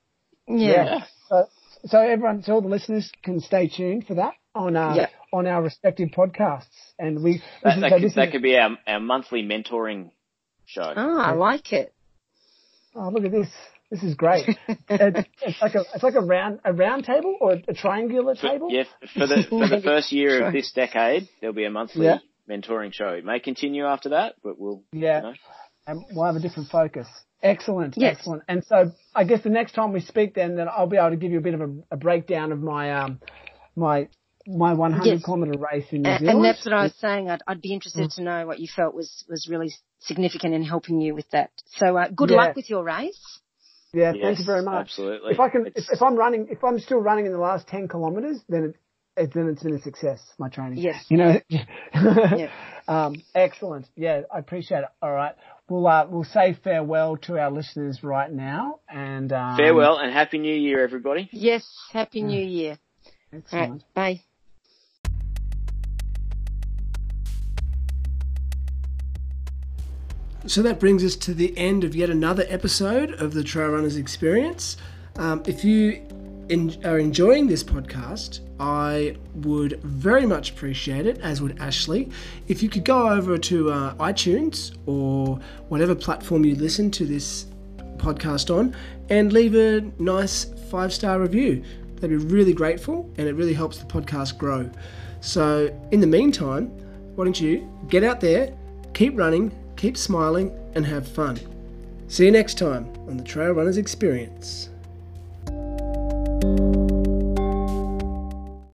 Yeah. So, so everyone, so all the listeners can stay tuned for that on uh, Yeah. on our respective podcasts, and we. This That, is, that, so could, this that is- could be our, our monthly mentoring show. Oh, I like it. Oh, look at this! This is great. [laughs] it's, it's like a it's like a round a round table or a triangular For- table. yeah, for the for the [laughs] first year of this decade, there'll be a monthly Yeah. mentoring show. It may continue after that, but we'll Yeah. you know, and we'll have a different focus. Excellent, Yes. excellent. And so I guess the next time we speak, then, then I'll be able to give you a bit of a, a breakdown of my um my my 100 Yes. kilometre race in New And, Zealand. and that's what I was saying. I'd, I'd be interested to know what you felt was, was really significant in helping you with that. So uh, good Yeah. luck with your race. Yeah, Yes, thank you very much. Absolutely. If I can, if, if, I'm running, if I'm still running in the last 10 kilometres, then it, it, then it's been a success. My training. Yes. You know. Yeah. [laughs] Um, excellent. Yeah, I appreciate it. All right, we'll uh, we'll say farewell to our listeners right now, and um, farewell and happy New Year, everybody. Yes. Happy New Year. Excellent. right. Bye. So that brings us to the end of yet another episode of the Trail Runners Experience. Um, if you are enjoying this podcast, I would very much appreciate it, as would Ashley, if you could go over to uh, iTunes or whatever platform you listen to this podcast on and leave a nice five star review. That'd be really grateful and it really helps the podcast grow. So, in the meantime, why don't you get out there, keep running, keep smiling, and have fun. See you next time on the Trail Runners Experience.